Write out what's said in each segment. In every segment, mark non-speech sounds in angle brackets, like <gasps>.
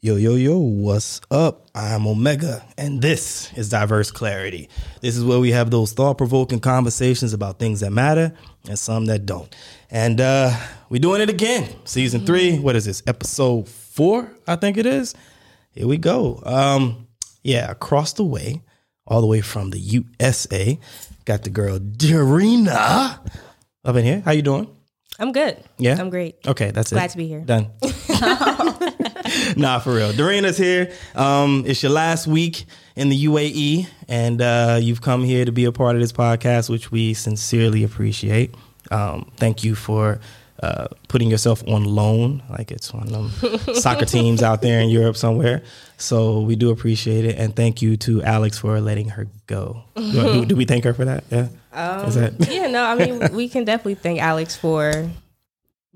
Yo, yo, yo, what's up? I'm Omega, and this is Diverse Clarity. This is where we have those thought provoking conversations about things that matter and some that don't. And uh, we're doing it again. Season three, what is this? Episode four, I think it is. Here we go. Um, yeah, across the way, all the way from the USA, got the girl Darina up in here. How you doing? I'm good. Yeah? I'm great. Okay, that's it. Glad to be here. Done. <laughs> <laughs> nah, for real. Darina's here. Um, it's your last week in the UAE, and uh, you've come here to be a part of this podcast, which we sincerely appreciate. Um, thank you for uh, putting yourself on loan, like it's one of them <laughs> soccer teams out there in Europe somewhere. So we do appreciate it, and thank you to Alex for letting her go. Do, do, do we thank her for that? Yeah. Is that Yeah, no, I mean, we can definitely thank Alex for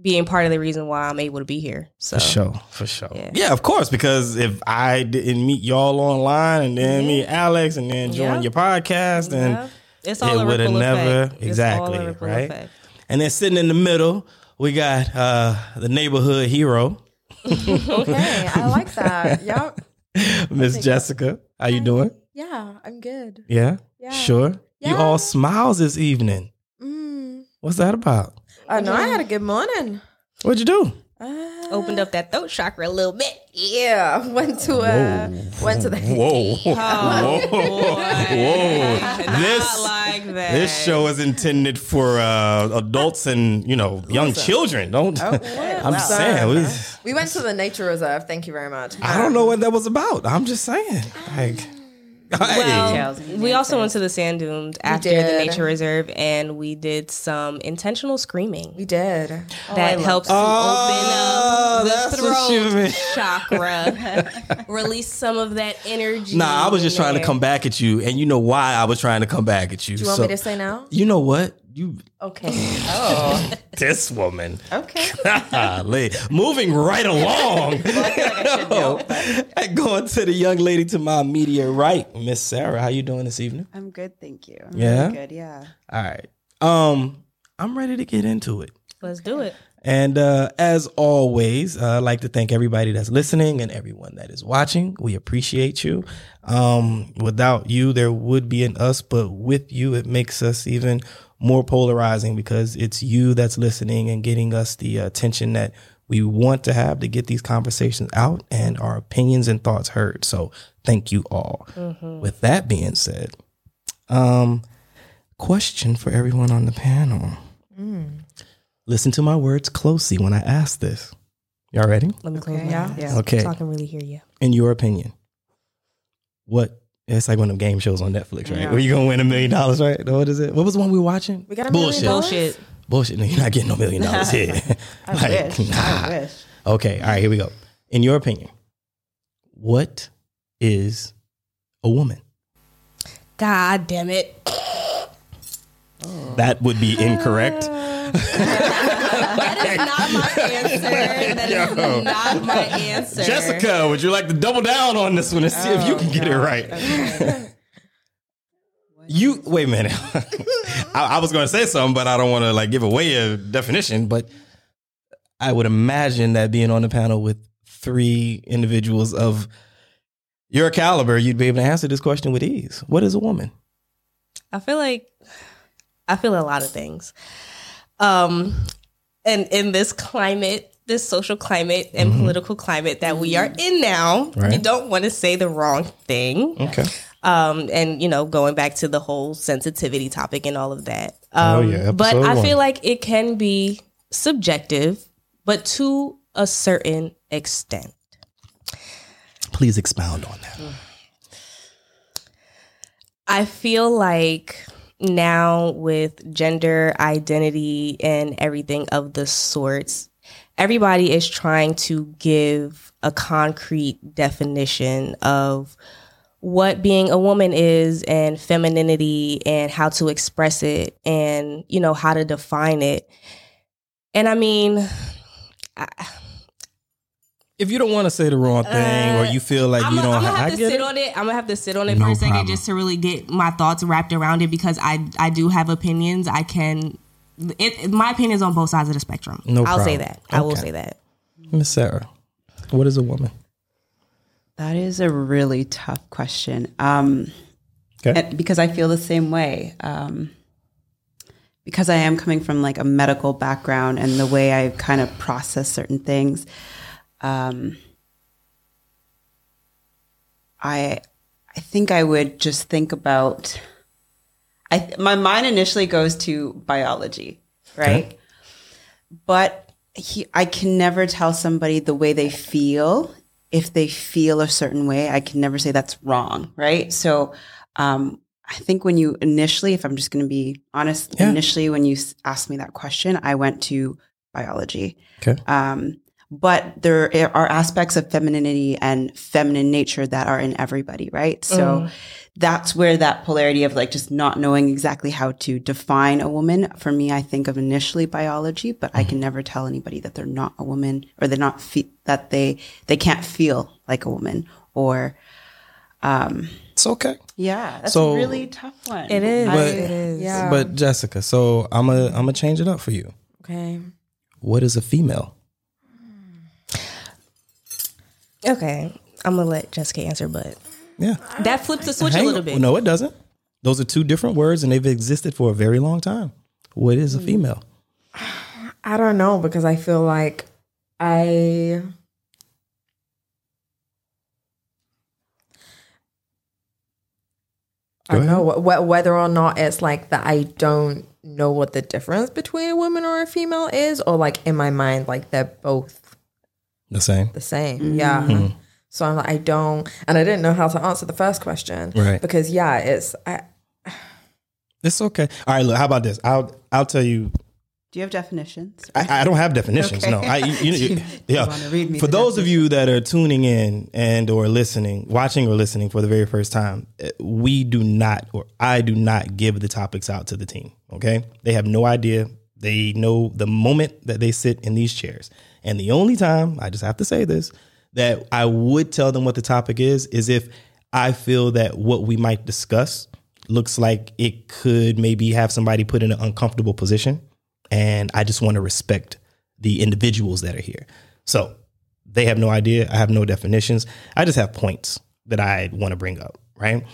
being part of the reason why I'm able to be here. So, For sure, for sure. Yeah. Yeah. of course. Because if I didn't meet y'all online and then meet Alex and then join Yeah. your podcast and yeah, it's all it a would've never- effect. It's all exactly, a right? effect. and then sitting in the middle, we got uh the neighborhood hero, <laughs> Okay, I like that. Yep. <laughs> Miss Jessica. How you doing? Yeah, I'm good. Yeah, Yeah. sure. You all smiles this evening. Mm. What's that about? Oh no, I had a good morning. What'd you do? Uh, Opened up that throat chakra a little bit. Yeah, went to uh, went to the Whoa, Oh, <laughs> whoa, whoa! This like that. This show is intended for uh, adults and you know young children. Don't Oh, <laughs> I'm wow. saying we, We went to the nature reserve. Thank you very much. I don't know what that was about. I'm just saying. Like, hey. Well, we also went to the sand dunes after the nature reserve, and we did some intentional screaming. We did. that oh, helps to Oh, open up oh, that's the throat chakra, <laughs> release some of that energy. Nah, I was just in trying to come back at you, and you know why I was trying to come back at you. Do you want So- me to say now? You know what? You Okay. Oh. <laughs> this woman. Okay. <laughs> Golly. Moving right along. <laughs> Going to the young lady to my immediate right, Miss Sarah. How you doing this evening? I'm good, thank you. I'm Yeah? really good, yeah. All right. Um, I'm ready to get into it. Let's do it. And uh, as always, uh, I'd like to thank everybody that's listening and everyone that is watching. We appreciate you. Um, without you, there would be an us, but with you, it makes us even more polarizing because it's you that's listening and getting us the attention that we want to have to get these conversations out and our opinions and thoughts heard. So thank you all. With that being said, um, question for everyone on the panel. Listen to my words closely when I ask this. Y'all ready? Let me close Okay, my yeah. eyes Okay. so I can really hear you. In your opinion, what? It's like one of them game shows on Netflix, right? Where you gonna win a million dollars, right? What is it? What was the one we were watching? We got a million bullshit. dollars? Bullshit. Bullshit. No, you're not getting no million dollars here. <laughs> <laughs> I Like, wish. nah. I wish. Okay. All right. Here we go. In your opinion, what is a woman? God damn it. That would be incorrect. <laughs> That is <laughs> not my answer. That is not my answer. Jessica, would you like to double down on this one and see if you can get it right? <laughs> You wait a minute. <laughs> I, I was going to say something, but I don't want to like give away a definition. But I would imagine that being on the panel with three individuals of your caliber, you'd be able to answer this question with ease. What is a woman? I feel like I feel a lot of things. Um and in this climate, this social climate and political climate that we are in now, you don't want to say the wrong thing. Okay. Um and you know, going back to the whole sensitivity topic and all of that. Um Oh, yeah, but I one. feel like it can be subjective, but to a certain extent. Please expound on that. I feel like now with gender identity and everything of the sorts, everybody is trying to give a concrete definition of what being a woman is and femininity and how to express it and you know how to define it. And I mean, If you don't want to say the wrong thing or you feel like I'm you don't, gonna ha- I have to get sit it. on it. I'm gonna have to sit on it No for a second problem. just to really get my thoughts wrapped around it because I I do have opinions. I can. It, my opinion is on both sides of the spectrum. No I'll say problem. that. I will say that. Miss Sarah, what is a woman? That is a really tough question. Um, Okay. and- because I feel the same way. Um, because I am coming from like a medical background and the way I kind of process certain things, um, I I think I would just think about. I my mind initially goes to biology, right? But he, I can never tell somebody the way they feel if they feel a certain way. I can never say that's wrong, right? So, um, I think when you initially, if I'm just going to be honest, Yeah. initially when you asked me that question, I went to biology. Okay. Um, but there are aspects of femininity and feminine nature that are in everybody, right? So that's where that polarity of like just not knowing exactly how to define a woman. For me, I think of initially biology, but I can never tell anybody that they're not a woman or they're not fe- that they they can't feel like a woman or um It's okay. yeah, that's So- a really tough one. It is. I- But- it is. Yeah. But Jessica, so I'm a I'm gonna change it up for you. Okay. What is a female? Okay. I'm gonna let Jessica answer, but Yeah. that flips the switch Hang a little on. bit. No, it doesn't. Those are two different words, and they've existed for a very long time. What is a female? <sighs> I don't know because I feel like I I don't know wh- wh- whether or not it's like that I don't know what the difference between a woman or a female is or like in my mind like they're both The same. the same. Yeah. So I'm like I don't and I didn't know how to answer the first question. Right. Because yeah, it's I It's okay. All right. Look. How about this? I'll I'll tell you. Do you have definitions? I, I don't have definitions. Okay. No. I you, you- <laughs> You- you yeah. wanna read me For the those of you that are tuning in and or listening, watching or listening for the very first time, eh, we do not or I do not give the topics out to the team. Okay. They have no idea. They know the moment that they sit in these chairs. And the only time, I just have to say this, that I would tell them what the topic is, is if I feel that what we might discuss looks like it could maybe have somebody put in an uncomfortable position. And I just want to respect the individuals that are here. So they have no idea. I have no definitions. I just have points that I want to bring up. Right.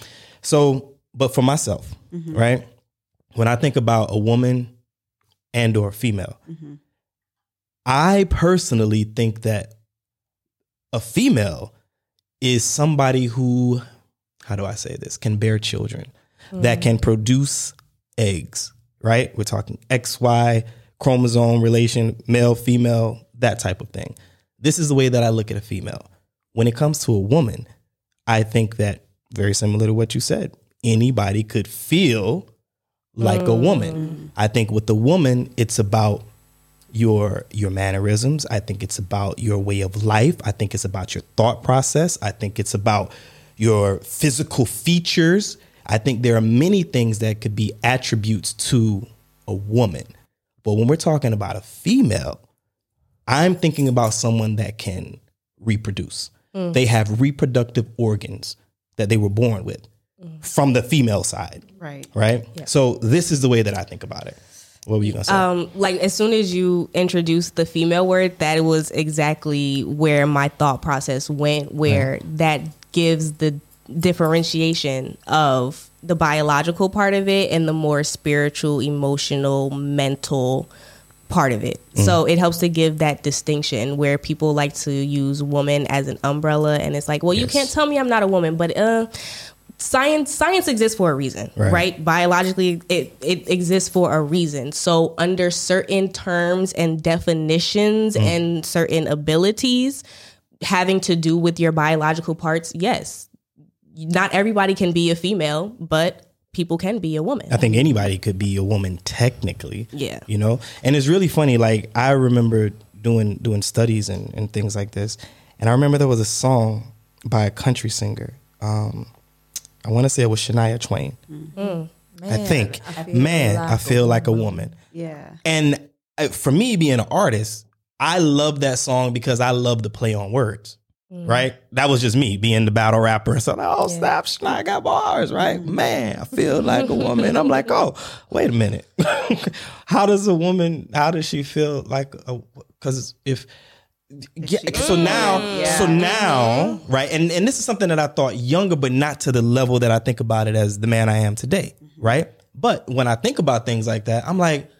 So, but for myself, mm-hmm. right, when I think about a woman and or female, mm-hmm. I personally think that a female is somebody who, how do I say this, can bear children, that mm. can produce eggs, right? We're talking XY chromosome relation, male, female, that type of thing. This is the way that I look at a female. When it comes to a woman, I think that very similar to what you said, anybody could feel like a woman. Mm. I think with the woman, it's about your your mannerisms. I think it's about your way of life. I think it's about your thought process. I think it's about your physical features. I think there are many things that could be attributes to a woman. But when we're talking about a female, I'm thinking about someone that can reproduce. Mm. They have reproductive organs that they were born with mm. from the female side, Right. right? So this is the way that I think about it. What were you gonna say? um, like as soon as you introduced the female word, that was exactly where my thought process went. Where that gives the differentiation of the biological part of it and the more spiritual, emotional, mental part of it. So it helps to give that distinction where people like to use woman as an umbrella, and it's like, well, you can't tell me I'm not a woman, but uh science science exists for a reason Right. right, biologically it, it exists for a reason so under certain terms and definitions Mm. and certain abilities having to do with your biological parts yes not everybody can be a female but people can be a woman I think anybody could be a woman technically. Yeah. You know? And it's really funny. Like I remember doing doing studies and, and things like this. And I remember there was a song by a country singer. Um, I want to say it was Shania Twain. I think. Man, I feel like a woman. Yeah. And uh, for me being an artist, I love that song because I love the play on words. Right? That was just me being the battle rapper. So, like, oh, stop, Shania got bars, right? Man, I feel like a woman. I'm like, oh, wait a minute. <laughs> how does a woman, how does she feel like a, because if, yeah, so now, mm, so now, mm-hmm. right, and and this is something that I thought younger, but not to the level that I think about it as the man I am today, mm-hmm. right? But when I think about things like that, I'm like,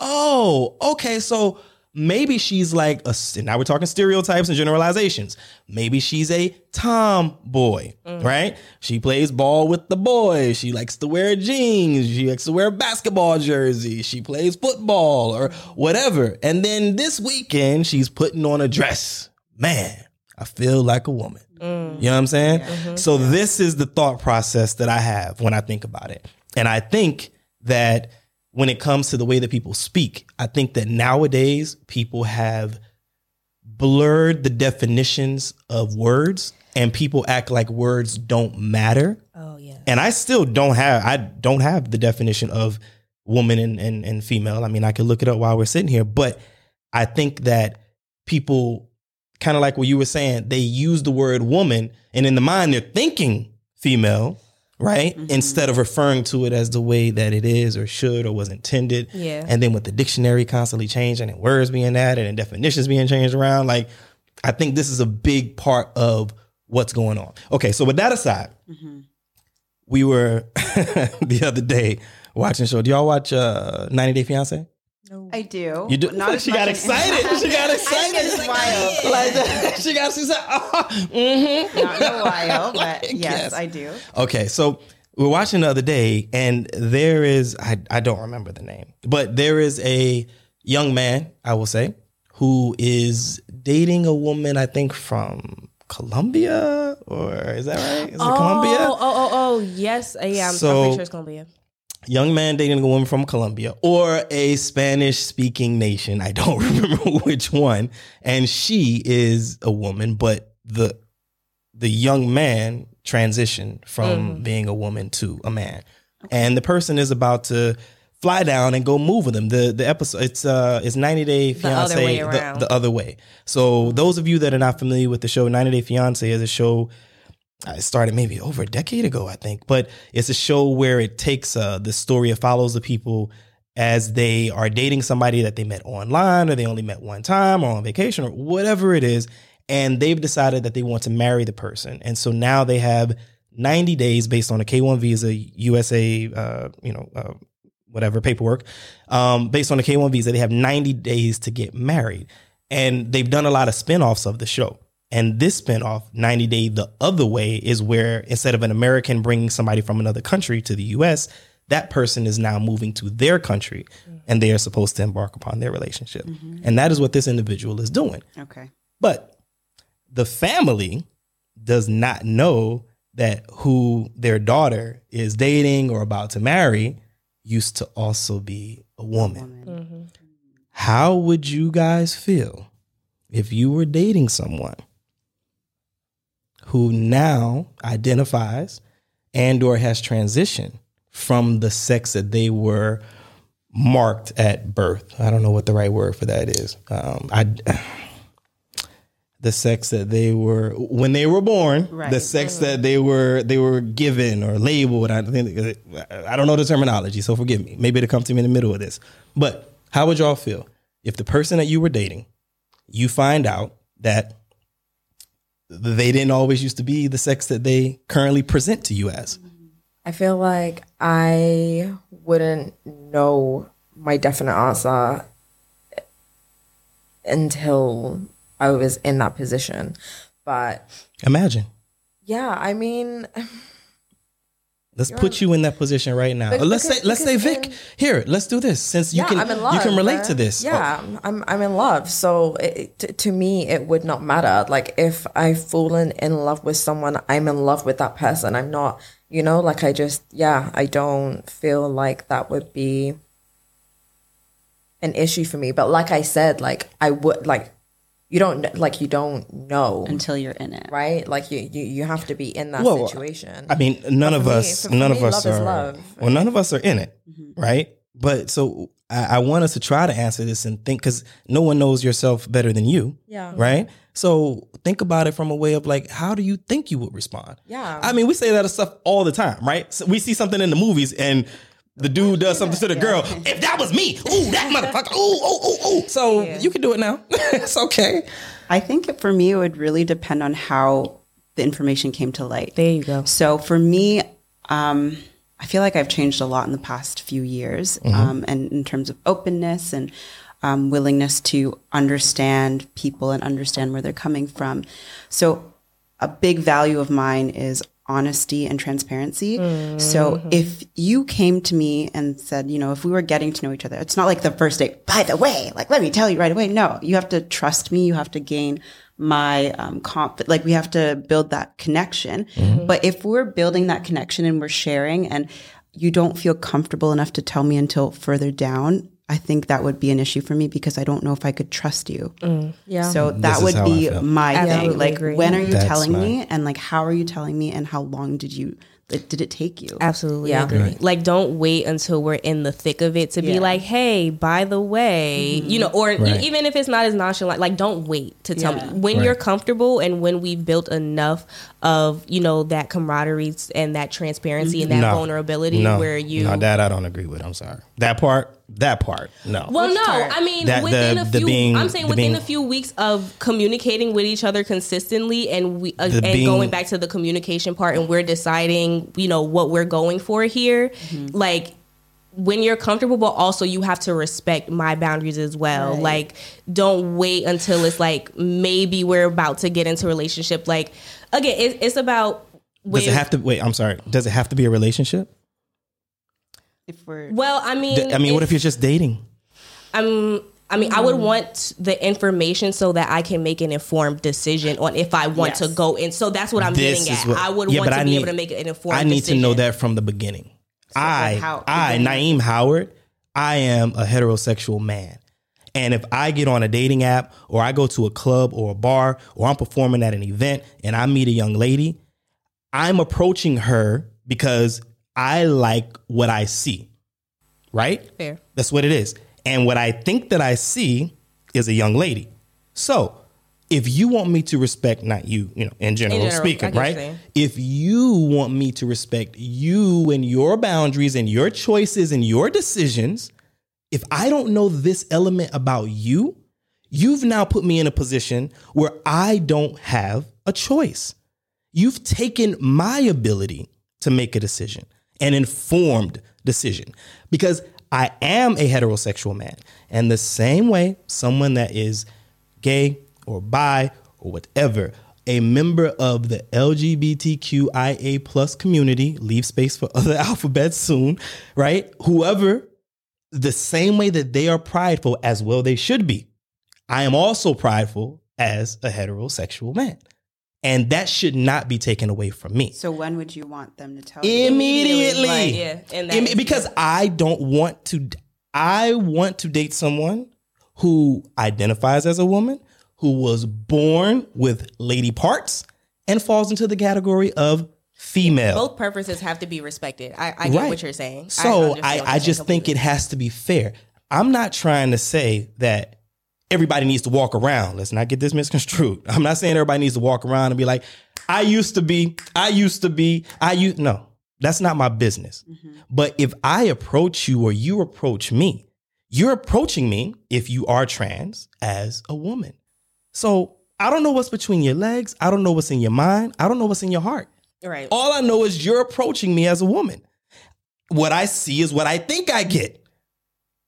oh, okay, so maybe she's like a. and Now we're talking stereotypes and generalizations. Maybe she's a tomboy, mm. right? She plays ball with the boys. She likes to wear jeans. She likes to wear a basketball jersey. She plays football or whatever. And then this weekend, she's putting on a dress. Man, I feel like a woman. Mm. You know what I'm saying? Mm-hmm. So this is the thought process that I have when I think about it. And I think that when it comes to the way that people speak, I think that nowadays people have blurred the definitions of words and people act like words don't matter. Oh yeah. And I still don't have I don't have the definition of woman and, and, and female. I mean, I could look it up while we're sitting here, but I think that people kind of like what you were saying, they use the word woman and in the mind they're thinking female, right? Instead of referring to it as the way that it is or should or was intended. Yeah. And then with the dictionary constantly changing and words being added and definitions being changed around, like I think this is a big part of what's going on. Okay, so with that aside, we were <laughs> the other day watching a show. Do y'all watch uh 90 Day Fiance? I do. You do. not she got excited. <laughs> She got excited. It's wild. Like, <laughs> <laughs> she got. She said, oh, mm-hmm. Not in a while, but Like, yes, yes. I do. Okay, so we we're watching the other day, and there is I I don't remember the name, but there is a young man, I will say, who is dating a woman, I think from Colombia, or is that right? Is it Oh, Colombia? oh, oh, oh, yes. Uh, yeah, I'm, So- I'm pretty sure it's Colombia. Young man dating a woman from Colombia or a Spanish speaking nation. I don't <laughs> remember which one. And she is a woman, but the the young man transitioned from being a woman to a man. And the person is about to fly down and go move with him. The the episode it's uh it's 90 Day other Fiance way the, the other way. So those of you that are not familiar with the show 90 Day Fiance is a show it started maybe over a decade ago, I think. But it's a show where it takes uh, the story, it follows the people as they are dating somebody that they met online or they only met one time or on vacation or whatever it is. And they've decided that they want to marry the person. And so now they have 90 days based on a K 1 visa, USA, uh, you know, uh, whatever paperwork, um, based on the K 1 visa, they have 90 days to get married. And they've done a lot of spin offs of the show. And this spinoff, 90 Day the Other Way, is where instead of an American bringing somebody from another country to the US, that person is now moving to their country mm-hmm. and they are supposed to embark upon their relationship. Mm-hmm. And that is what this individual is doing. Okay. But the family does not know that who their daughter is dating or about to marry used to also be a woman. Mm-hmm. How would you guys feel if you were dating someone who now identifies and or has transitioned from the sex that they were marked at birth? I don't know what the right word for that is. Um, I the sex that they were when they were born, the Right. sex that they were they were given or labeled. I think I don't know the terminology, so forgive me. Maybe it'll come to me in the middle of this. But how would y'all feel if the person that you were dating, you find out that they didn't always used to be the sex that they currently present to you as? I feel like I wouldn't know my definite answer until I was in that position. But Imagine. yeah, I mean, <laughs> Let's put you in that position right now. But uh, let's say let's say Vic. in- Here, let's do this since you yeah, can love. you can relate to this. Oh, Yeah, I'm I'm in love. So it, to, to me, it would not matter. Like if I've fallen in love with someone, I'm in love with that person. I'm not, you know, like I just yeah, I don't feel like that would be an issue for me. But like I said, like I would like you don't like you don't know Until you're in it. right. Like you you you have to be in that Well, situation. I mean, none But of for me- us, for- for none me, of us love is are. love. Well, none of us are in it, Mm-hmm. right? But so I, I want us to try to answer this and think because no one knows yourself better than you, Yeah. right? So think about it from a way of like, how do you think you would respond? Yeah. I mean, we say that stuff all the time, right? So we see something in the movies and the dude does something to the girl. If that was me, ooh, that <laughs> motherfucker, ooh, ooh, ooh, ooh. So you can do it now. <laughs> it's okay. I think for me, it would really depend on how the information came to light. There you go. So for me, um, I feel like I've changed a lot in the past few years, um, and in terms of openness and um, willingness to understand people and understand where they're coming from. So a big value of mine is honesty and transparency. So if you came to me and said, you know, if we were getting to know each other, it's not like the first date, by the way, like, let me tell you right away. No, you have to trust me. You have to gain my um, confidence. Like we have to build that connection. But if we're building that connection and we're sharing and you don't feel comfortable enough to tell me until further down, I think that would be an issue for me because I don't know if I could trust you. Mm. Yeah. So mm. that would be my Absolutely thing. Like, agree. when are you That's telling my- me, and like, how are you telling me, and how long did you like, did it take you? Absolutely Yeah. agree. Like, don't wait until we're in the thick of it to be like, "Hey, by the way," mm-hmm. you know, or Right. even if it's not as nonchalant, like, don't wait to tell Yeah. me when Right. you're comfortable and when we've built enough of you know that camaraderie and that transparency and that No. vulnerability no, where you. No, that I don't agree with. I'm sorry. That part, that part, no. well, no, part? I mean That- within the- a the few. being- I'm saying within being- a few weeks of communicating with each other consistently, and we uh, and being- going back to the communication part, and we're deciding, you know, what we're going for here. Mm-hmm. Like when you're comfortable, but also you have to respect my boundaries as well. Right. Like, don't wait until it's like maybe we're about to get into a relationship. Like, again, it, it's about. Does it have to wait? I'm sorry. Does it have to be a relationship? If we're well, I mean, I mean, what if you're just dating? I'm I mean, I would want the information so that I can make an informed decision on if I want to go in. So that's what I'm This getting at. what- I would Yeah, want to I be need- able to make an informed I need decision. to know that from the beginning. I, how- I, Naeem Howard, I am a heterosexual man. And if I get on a dating app or I go to a club or a bar or I'm performing at an event and I meet a young lady, I'm approaching her because I like what I see. Right? Fair. That's what it is. And what I think that I see is a young lady. So if you want me to respect, not you, you know, in general, general, speaking, get what you're right? If you want me to respect you and your boundaries and your choices and your decisions, if I don't know this element about you, you've now put me in a position where I don't have a choice. You've taken my ability to make a decision, an informed decision, because I am a heterosexual man. And the same way, someone that is gay or bi or whatever, a member of the LGBTQIA plus community, leave space for <laughs> other alphabets soon, right? Whoever, the same way that they are prideful, as well they should be. I am also prideful as a heterosexual man. And that should not be taken away from me. so when would you want them to tell you? Immediately. Like, yeah, because I don't want to I want to date someone who identifies as a woman, who was born with lady parts and falls into the category of female. Both purposes have to be respected. I, I get Right. what you're saying. So understand I, I, just think it has to be fair. I'm not trying to say that everybody needs to walk around. Let's not get this misconstrued. <laughs> I'm not saying everybody needs to walk around and be like, I used to be, I used to be, I used no. That's not my business. Mm-hmm. But if I approach you or you approach me, you're approaching me if you are trans as a woman. So I don't know what's between your legs. I don't know what's in your mind. I don't know what's in your heart. right. All I know is you're approaching me as a woman. What I see is what I think I get.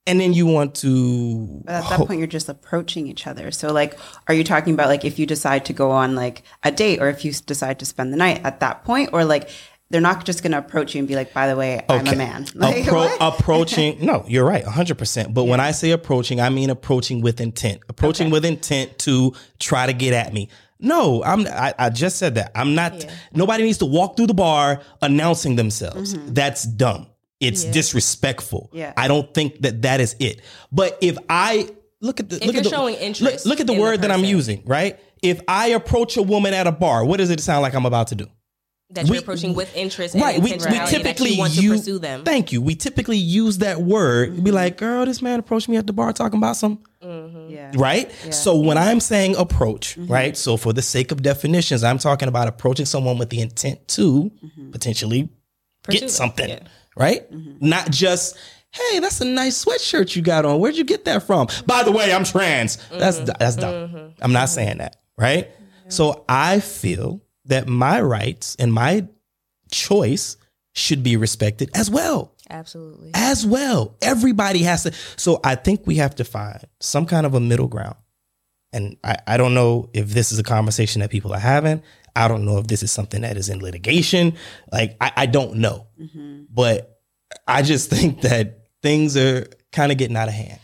And then you want to But at that point, you're just approaching each other. So, like, are you talking about like if you decide to go on like a date, or if you decide to spend the night at that point, or like they're not just going to approach you and be like, "By the way, I'm a man." <laughs> Like, Appro- approaching. <laughs> No, you're right, 100%. But when I say approaching, I mean approaching with intent. Approaching with intent to try to get at me. No, I'm I, I just said that. I'm not nobody needs to walk through the bar announcing themselves. Mm-hmm. That's dumb. It's disrespectful. Yeah. I don't think that that is it. But if I look at the look you're at the, showing interest look, at the in the word that I'm using, right? If I approach a woman at a bar, what does it sound like I'm about to do? that you're we- approaching with interest and Right. We, we typically that you want use, to pursue them. Thank you. We typically use that word. Be mm-hmm. like, girl, this man approached me at the bar talking about some. Mm-hmm. yeah. Right. So when I'm saying approach, mm-hmm. right. So for the sake of definitions, I'm talking about approaching someone with the intent to potentially Pursue get something. Yeah. Right? Mm-hmm. Not just, hey, that's a nice sweatshirt you got on. Where'd you get that from? By the way, I'm trans. That's mm-hmm. that's dumb. Mm-hmm. I'm not saying that, right? So I feel that my rights and my choice should be respected as well Absolutely. as well. Everybody has to. So I think we have to find some kind of a middle ground. And I, I don't know if this is a conversation that people are having. I don't know if this is something that is in litigation. Like, I, I don't know. But I just <laughs> think that things are kind of getting out of hand.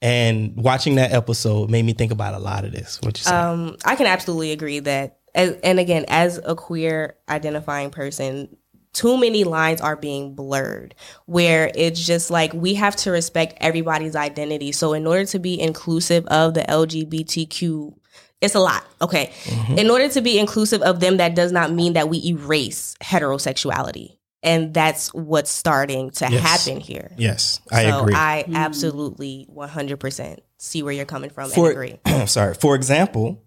And watching that episode made me think about a lot of this. What you say? Um, I can absolutely agree that, as, and again, as a queer identifying person, too many lines are being blurred where it's just like we have to respect everybody's identity. So, in order to be inclusive of the LGBTQ, it's a lot. Okay. Mm-hmm. In order to be inclusive of them, that does not mean that we erase heterosexuality. And that's what's starting to Yes. happen here. yes, I so agree. I mm. absolutely 100% see where you're coming from and for agree. <clears throat> sorry for example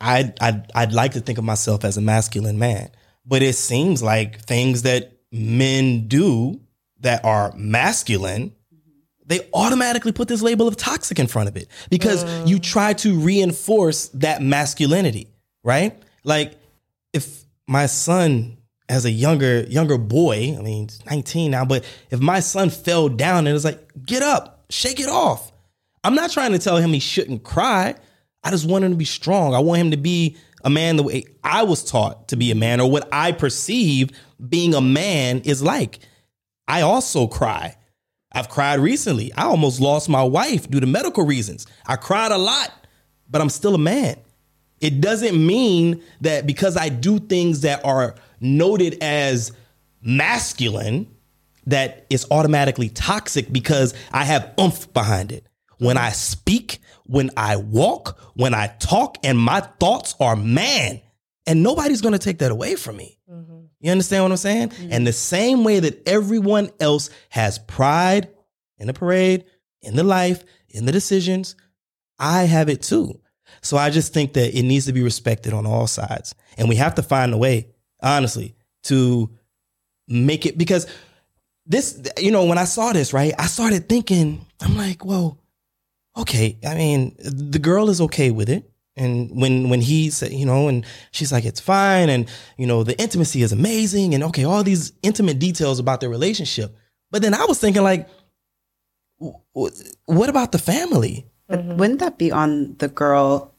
I I'd, I'd like to think of myself as a masculine man but it seems like things that men do that are masculine they automatically put this label of toxic in front of it because you mm. try to reinforce that masculinity right like if my son as a younger younger boy i mean he's 19 now but if my son fell down and was like get up shake it off I'm not trying to tell him he shouldn't cry. I just want him to be strong. I want him to be a man the way I was taught to be a man or what I perceive being a man is like. I also cry. I've cried recently. I almost lost my wife due to medical reasons. I cried a lot, but I'm still a man. It doesn't mean that because I do things that are noted as masculine, that it's automatically toxic because I have oomph behind it. When I speak, when I walk, when I talk, and my thoughts are man, and nobody's gonna take that away from me. You understand what I'm saying? Mm-hmm. And the same way that everyone else has pride in the parade, in the life, in the decisions, I have it too. So I just think that it needs to be respected on all sides. And we have to find a way, honestly, to make it because this, you know, when I saw this, right, I started thinking, I'm like, well, okay. I mean, the girl is okay with it. And when when he said, you know, and she's like, it's fine, and you know, the intimacy is amazing, and okay, all these intimate details about their relationship. But then I was thinking, like, w- w- what about the family? But mm-hmm. wouldn't that be on the girl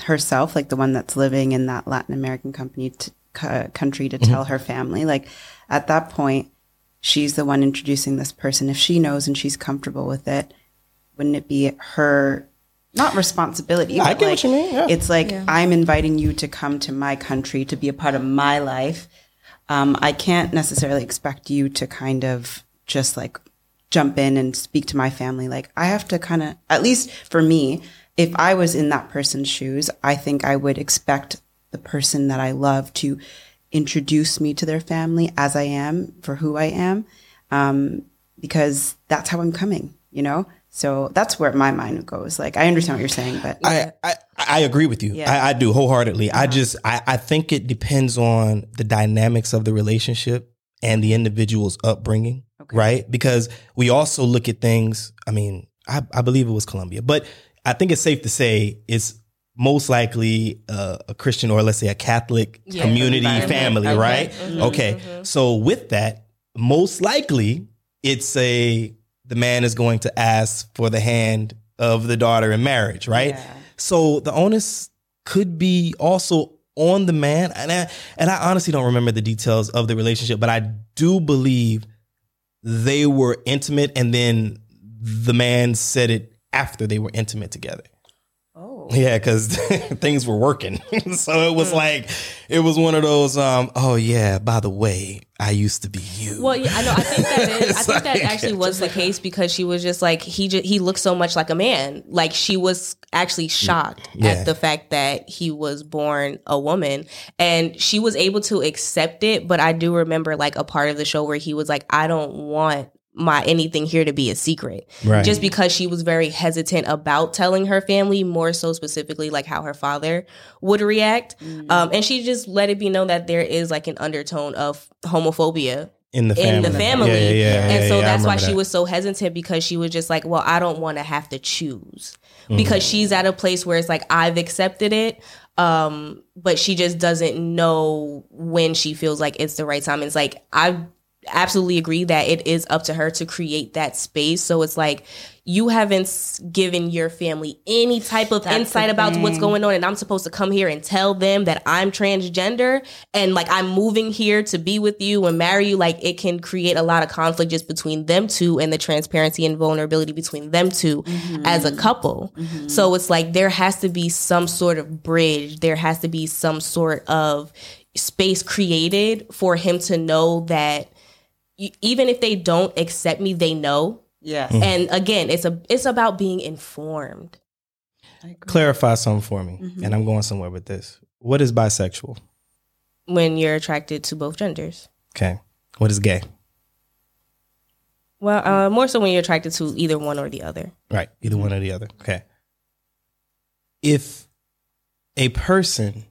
herself, like the one that's living in that Latin American company to, c- country, to mm-hmm. tell her family? Like at that point, she's the one introducing this person. If she knows and she's comfortable with it, wouldn't it be her? Not responsibility. I but get what you mean, yeah. It's like I'm inviting you to come to my country to be a part of my life. Um, I can't necessarily expect you to kind of just like jump in and speak to my family. Like I have to kind of, at least for me, if I was in that person's shoes, I think I would expect the person that I love to introduce me to their family as I am for who I am, um, because that's how I'm coming, you know? So that's where my mind goes. Like, I understand what you're saying, but I, I I agree with you. Yeah. Uh-huh. I, I do wholeheartedly. I just I, I think it depends on the dynamics of the relationship and the individual's upbringing, right? Because we also look at things. I mean, I, I believe it was Colombia, but I think it's safe to say it's most likely uh, a Christian or let's say a Catholic community family, Okay. right? Mhm. Okay, so with that, most likely it's a the man is going to ask for the hand of the daughter in marriage, right? Yeah. So the onus could be also on the man, and I, and I honestly don't remember the details of the relationship, but I do believe they were intimate, and then the man said it after they were intimate together. <laughs> Yeah, because <laughs> things were working. <laughs> so it was like it was one of those. Um, oh yeah, by the way, I used to be you. Well, yeah, I know. I think that is. I think that actually was the case because she was just like he. Just, he looked so much like a man. Like she was actually shocked Yeah. at the fact that he was born a woman, and she was able to accept it. But I do remember like a part of the show where he was like, "I don't want." My anything here to be a secret Right. just because she was very hesitant about telling her family more so specifically like how her father would react um, and she just let it be known that there is like an undertone of homophobia in the in family. the family. Yeah, yeah, yeah, and yeah, so yeah, that's why she that. was so hesitant because she was just like, well, I don't want to have to choose Mm-hmm. because she's at a place where it's like I've accepted it. Um, but she just doesn't know when she feels like it's the right time. It's like I absolutely agree that it is up to her to create that space. So it's like you haven't given your family any type of That's insight about what's going on, and I'm supposed to come here and tell them that I'm transgender and like I'm moving here to be with you and marry you. Like it can create a lot of conflict just between them two and the transparency and vulnerability between them 2 mm-hmm. as a couple. Mm-hmm. So it's like there has to be some sort of bridge. There has to be some sort of space created for him to know that y- even if they don't accept me, they know. Yes. Mm. And again, it's a it's about being informed. Clarify something for me, Mm-hmm. and I'm going somewhere with this. What is bisexual? when you're attracted to both genders. Okay. What is gay? Well, uh, more so when you're attracted to either one or the other. Right. Either one or the other. Okay. If a person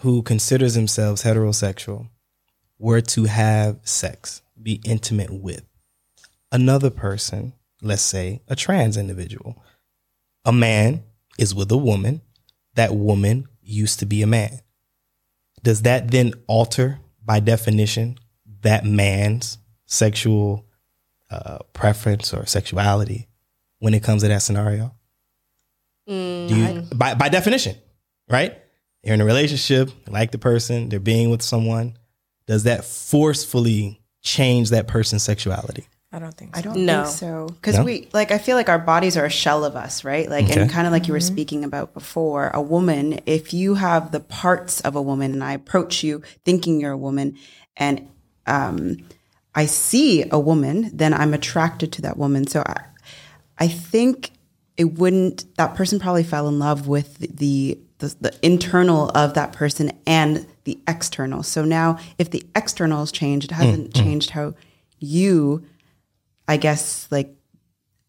who considers themselves heterosexual were to have sex, be intimate with another person, let's say a trans individual, a man is with a woman, that woman used to be a man. Does that then alter, by definition, that man's sexual uh, preference or sexuality when it comes to that scenario? Do you, by by definition, right? You're in a relationship, you like the person, they're being with someone. Does that forcefully change that person's sexuality? I don't think so. I don't No. think so. Because No? we like I feel like our bodies are a shell of us, right? Like Okay. and kind of like you were speaking about before, a woman, if you have the parts of a woman and I approach you thinking you're a woman and um I see a woman, then I'm attracted to that woman. So I I think it wouldn't that person probably fell in love with the the, the internal of that person and the external. So now if the externals changed, it hasn't changed how you I guess like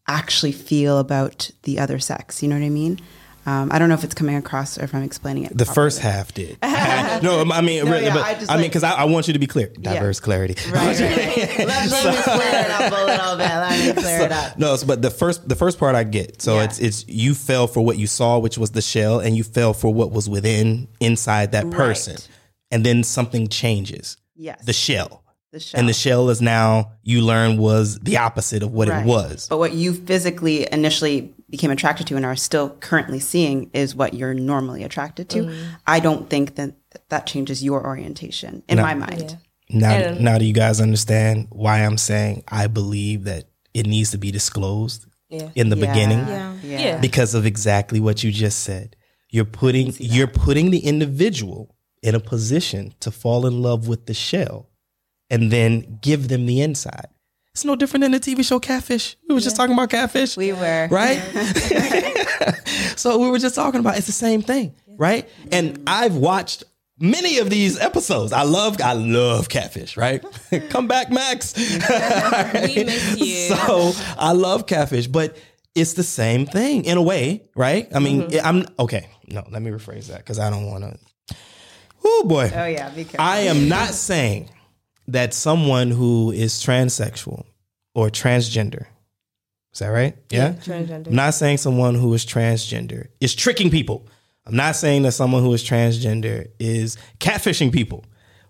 actually feel about the other sex. You know what I mean? Um, I don't know if it's coming across or if I'm explaining it. The properly. first half did. <laughs> no, I mean, No, really, yeah, but I I, just mean, because I, I want you to be clear. Diverse clarity. Right, right. Let, <laughs> let me clear it up a little bit. Let me <laughs> clear it up. No, so- but the first the first part I get. So Yeah. it's it's you fell for what you saw, which was the shell, and you fell for what was within inside that person, Right. And then something changes. Yes. The shell. The shell. And the shell is now you learn was the opposite of what Right. it was. But what you physically initially became attracted to and are still currently seeing is what you're normally attracted to. Mm. I don't think that that changes your orientation in my mind. Now, And- now do you guys understand why I'm saying I believe that it needs to be disclosed Yeah. in the Yeah. beginning? Yeah. Yeah. Yeah. because of exactly what you just said. You're putting you're putting the individual in a position to fall in love with the shell and then give them the inside. It's no different than the TV show Catfish. We were just talking about Catfish. We were. right? <laughs> <laughs> so we were just talking about it's the same thing, right? And I've watched many of these episodes. I love I love Catfish, right? <laughs> Come back, Max. We miss you. So I love catfish, but it's the same thing in a way, right? I mean, mm-hmm. I'm okay. No, let me rephrase that because I don't want to. Oh boy. Oh yeah, because I am not saying that someone who is transsexual or transgender, is that right? Yeah. transgender. I'm not saying someone who is transgender is tricking people. I'm not saying that someone who is transgender is catfishing people.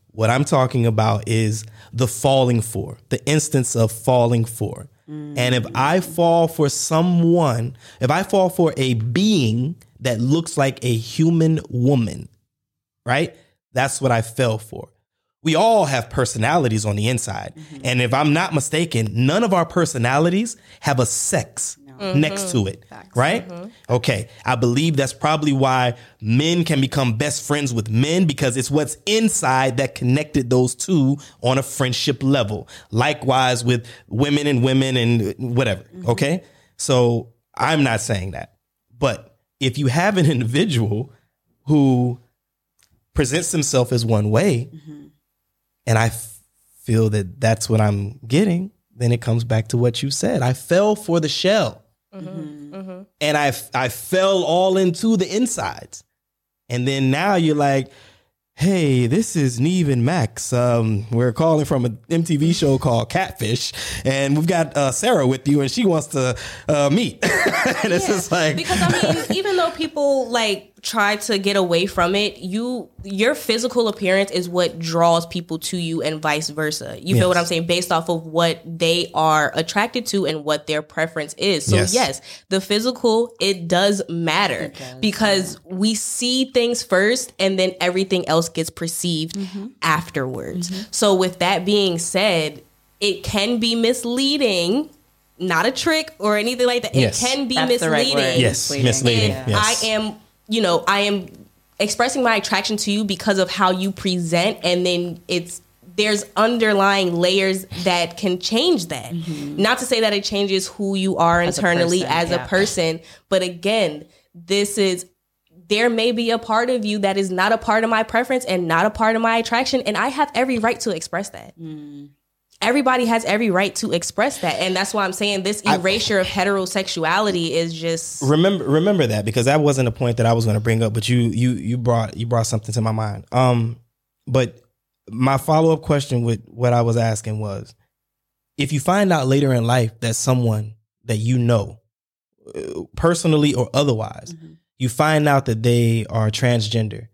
What I'm talking about is the falling for, the instance of falling for. Mm. And if I fall for someone, if I fall for a being that looks like a human woman, right? That's what I fell for. We all have personalities on the inside. Mm-hmm. And if I'm not mistaken, none of our personalities have a sex next mm-hmm. to it, right? Mm-hmm. Okay. I believe that's probably why men can become best friends with men because it's what's inside that connected those two on a friendship level. Likewise with women and women and whatever. Okay. So I'm not saying that. But if you have an <laughs> individual who presents himself as one way, and I f- feel that that's what I'm getting, then it comes back to what you said. I fell for the shell, and I f- I fell all into the insides, and then now you're like, Hey, this is Nev and Max. Um, we're calling from an MTV show called Catfish, and we've got uh, Sarah with you, and she wants to uh, meet. <laughs> and it's just like because I mean, even though people like try to get away from it, you your physical appearance is what draws people to you, and vice versa. You feel what I'm saying? Based off of what they are attracted to and what their preference is. So Yes. yes, the physical it does matter because we see things first, and then everything else gets perceived mm-hmm. afterwards. Mm-hmm. So with that being said, it can be misleading. Not a trick or anything like that. Yes. It can be That's the right misleading word. yes, Misleading. misleading. and Yes. I am, you know, I am expressing my attraction to you because of how you present, and then it's there's underlying layers that can change that. Mm-hmm. Not to say that it changes who you are a internally person, as a person, but again, this is there may be a part of you that is not a part of my preference and not a part of my attraction, and I have every right to express that mm. Everybody has every right to express that and that's why i'm saying this erasure of heterosexuality is just remember remember that because that wasn't a point that I was going to bring up, but you you you brought you brought something to my mind. Um, but my follow up question with what I was asking was, if you find out later in life that someone that you know, uh, personally or otherwise, you find out that they are transgender,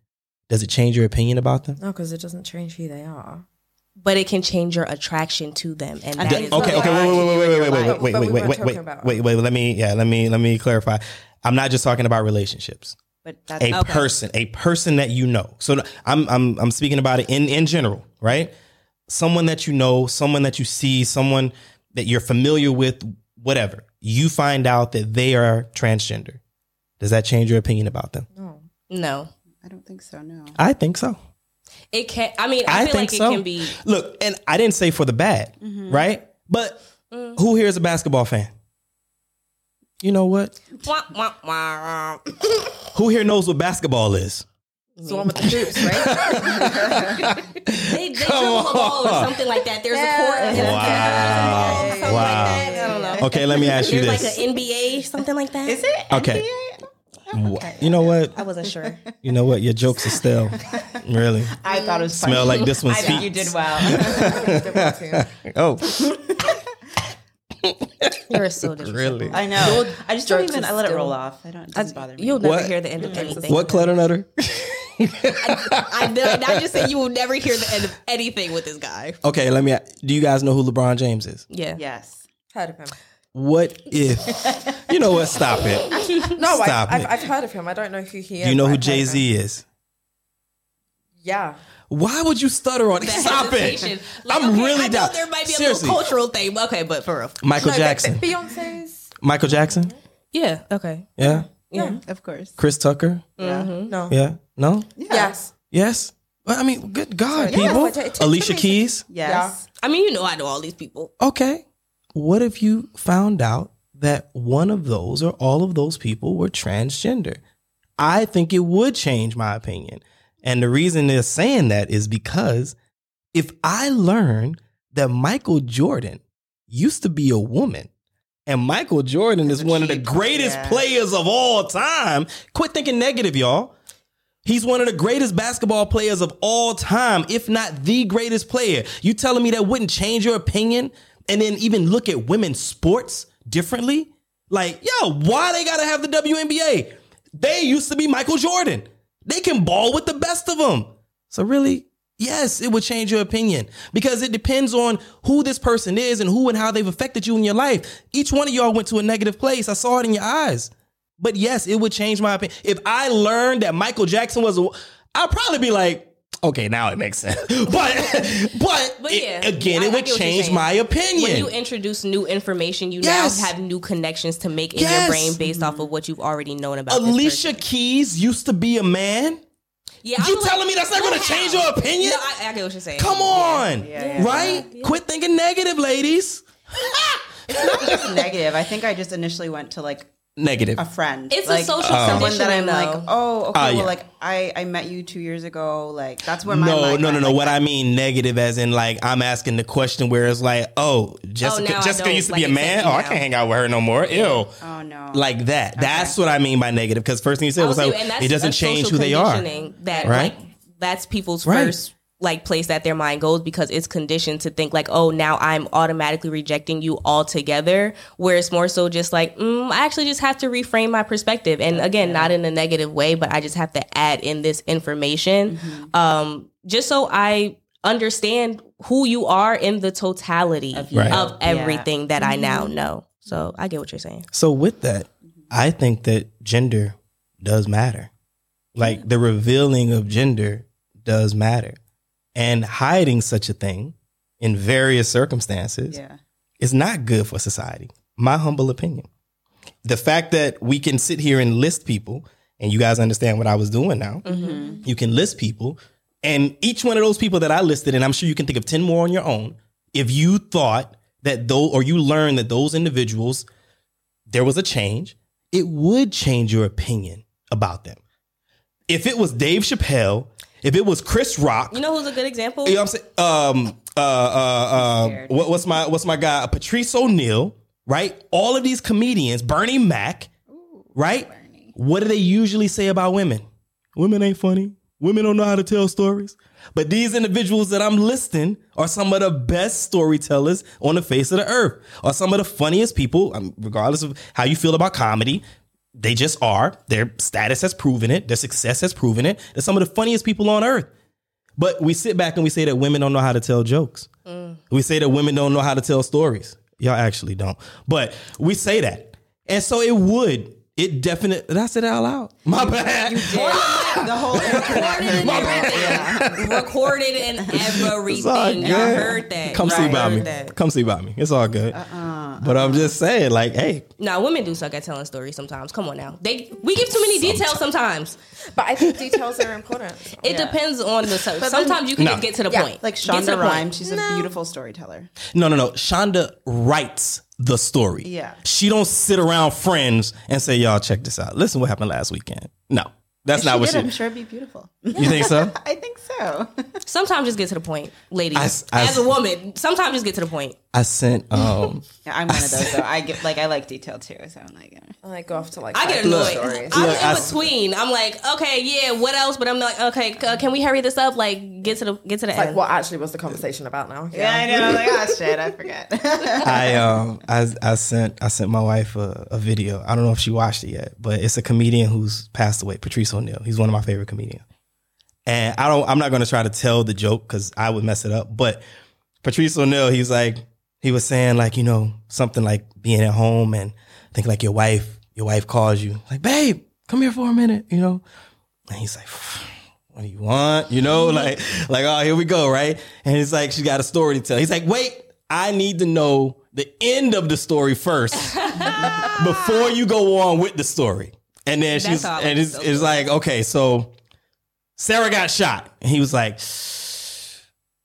does it change your opinion about them? No, because it doesn't change who they are. But it can change your attraction to them and that D- is okay, okay, I wait, wait, wait, wait, wait, wait, wait, But- wait, wait, wait, wait, wait, wait, wait. Let me, yeah, let me, let me clarify. I'm not just talking about relationships. But that's a person, a person that you know. So I'm I'm I'm speaking about it in in general, right? Someone that you know, someone that you see, someone that you're familiar with, whatever. You find out that they are transgender. Does that change your opinion about them? No, no I don't think so. No. I think so. It can i mean i, I, feel think like so. it can be Look, and I didn't say for the bad, mm-hmm. right? But mm. who here is a basketball fan? You know what? wah, wah, wah. <coughs> Who here knows what basketball is? It's the one with the hoops, right? <laughs> they, they dribble a ball or something like that there's a court and Wow. Wow. like that. i don't know Okay, let me ask you there's this. like an nba something like that Is it? Okay. Wha- You know what? i wasn't sure You know what? Your jokes are still really I thought it was funny. smell like this one's I think you did well. <laughs> Oh, <laughs> you're so disrespectful really? I know. I just don't even. I let it roll off. I don't. It doesn't bother me. You'll never What? hear the end of anything. What clutter nutter? <laughs> I, did I just say you will never hear the end of anything with this guy. Okay, let me. Do you guys know who LeBron James is? Yeah. Yes. heard of him. What if? You know what? Stop it. No, I, Stop I've. I've heard of him. I don't know who he is. Do you know who I've heard of Jay him. Z is? Yeah. Why would you stutter on it? The Stop it. hesitation. Like, I'm okay, really I know down. there might be a Seriously, little cultural thing. but Okay, but for real. Michael No, Jackson. Beyonce's. Michael Jackson. Yeah. Okay. Yeah. Yeah. Of course. Chris Tucker. Yeah. Mm-hmm. No. Yeah. No. Yes. Yes. Well, I mean, good God, Yeah, people. but it- it- Alicia it- Keys. Yes. I mean, you know, I know all these people. Okay. What if you found out that one of those or all of those people were transgender? I think it would change my opinion. And the reason they're saying that is because if I learn that Michael Jordan used to be a woman and Michael Jordan is one of the greatest Yeah. players of all time, quit thinking negative, y'all. He's one of the greatest basketball players of all time, if not the greatest player. You telling me that wouldn't change your opinion and then even look at women's sports differently? Like, yo, why they gotta have the WNBA? They used to be Michael Jordan. They can ball with the best of them. So really, yes, it would change your opinion because it depends on who this person is and who and how they've affected you in your life. Each one of y'all went to a negative place. I saw it in your eyes. But yes, it would change my opinion. If I learned that Michael Jackson was a, I'd probably be like, okay, now it makes sense. <laughs> But but, But it- again, I- it would get what you're change my opinion. When you introduce new information, you Yes. now have new connections to make in Yes. your brain based off of what you've already known about. Alicia. Keys used to be a man. yeah, you I'm telling me that's not gonna change your opinion? No, I, I get what you're saying. Come on, yeah, right? Quit thinking negative, ladies. It's <laughs> not just negative. I think I just initially went to like Negative. a friend. It's a like, social someone that I'm conditioning, like, though. oh, okay, Ah, yeah. well, like I I met you two years ago. Like that's where my No, mind no, no, went. no. Like, What I mean negative, as in like I'm asking the question where it's like, oh, Jessica, now I Jessica know, used to like, be a man. accept Oh, I now. can't hang out with her no more. Ew. Oh no. Like that. That's what I mean by negative. Because first thing you said I was was like, you, and that's it doesn't a change social who they are. conditioning That Right? like that's people's Right. first like place that their mind goes because it's conditioned to think like, oh, now I'm automatically rejecting you altogether. Where it's more so just like, mm, I actually just have to reframe my perspective, and again, not in a negative way, but I just have to add in this information, um, just so I understand who you are in the totality of, Right. everything that I now know. So I get what you're saying. So with that, I think that gender does matter. Like the revealing of gender does matter. And hiding such a thing in various circumstances Yeah. is not good for society. My humble opinion. The fact that we can sit here and list people, and you guys understand what I was doing now. Mm-hmm. Mm-hmm. You can list people, and each one of those people that I listed, and I'm sure you can think of 10 more on your own, if you thought that though, or you learned that those individuals, there was a change, it would change your opinion about them. If it was Dave Chappelle, if it was Chris Rock, You know who's a good example? you know what I'm saying? Um, uh, uh, uh, what, what's my what's my guy? Patrice O'Neal, right? All of these comedians, Bernie Mac, right? What do they usually say about women? Women ain't funny. Women don't know how to tell stories. But these individuals that I'm listing are some of the best storytellers on the face of the earth, are some of the funniest people, um, regardless of how you feel about comedy. They just are. Their status has proven it. Their success has proven it. They're some of the funniest people on earth. But we sit back and we say that women don't know how to tell jokes. Mm. We say that women don't know how to tell stories. Y'all actually don't. But we say that. And so it would, it definitely, did I say that out loud? My bad. <laughs> the whole internet. <laughs> recorded and everything. recorded and everything. I heard that. Come see I about me. that. Come see about me. It's all good. Uh-uh. but I'm uh-uh. just saying, like, hey, Now, women do suck at telling stories sometimes. Come on now. They we give too many details sometimes. But I think details are important. <laughs> It depends on the sub- sometimes you can No. just get to the Yeah, point. Like Shonda the point. Rhimes, she's a beautiful storyteller. no, no, no. Shonda writes the story. Yeah. She don't sit around friends and say, y'all, check this out. Listen what happened last weekend. No. That's not she what did, she I'm sure it'd be beautiful. You think so? <laughs> I think so. <laughs> Sometimes just get to the point, ladies. I s- I As a woman, sometimes just get to the point. I sent um <laughs> Yeah, I'm one of those though. I get like I like detail too, so I'm like, uh, I like go off to like I get annoyed. stories. I'm Look, in I- between. I'm like, okay, yeah, what else? But I'm like, okay, c- can we hurry this up? Like, get to the get to the Like end. what actually was the conversation about now? yeah, I know. I'm like, oh shit, I forget. I um I I sent I sent my wife a, a video. I don't know if she watched it yet, but it's a comedian who's passed away, Patrice O'Neal. He's one of my favorite comedians. And I don't I'm not gonna try to tell the joke because I would mess it up. But Patrice O'Neal, he's like he was saying like, you know, something like being at home and think like your wife, your wife calls you, like, babe, come here for a minute, you know? And he's like, what do you want? You know, <laughs> like, like, oh, here we go, right? And it's like she got a story to tell. He's like, wait, I need to know the end of the story first <laughs> before you go on with the story. And then she's how I and like it's, like, okay, so Sarah got shot. And he was like,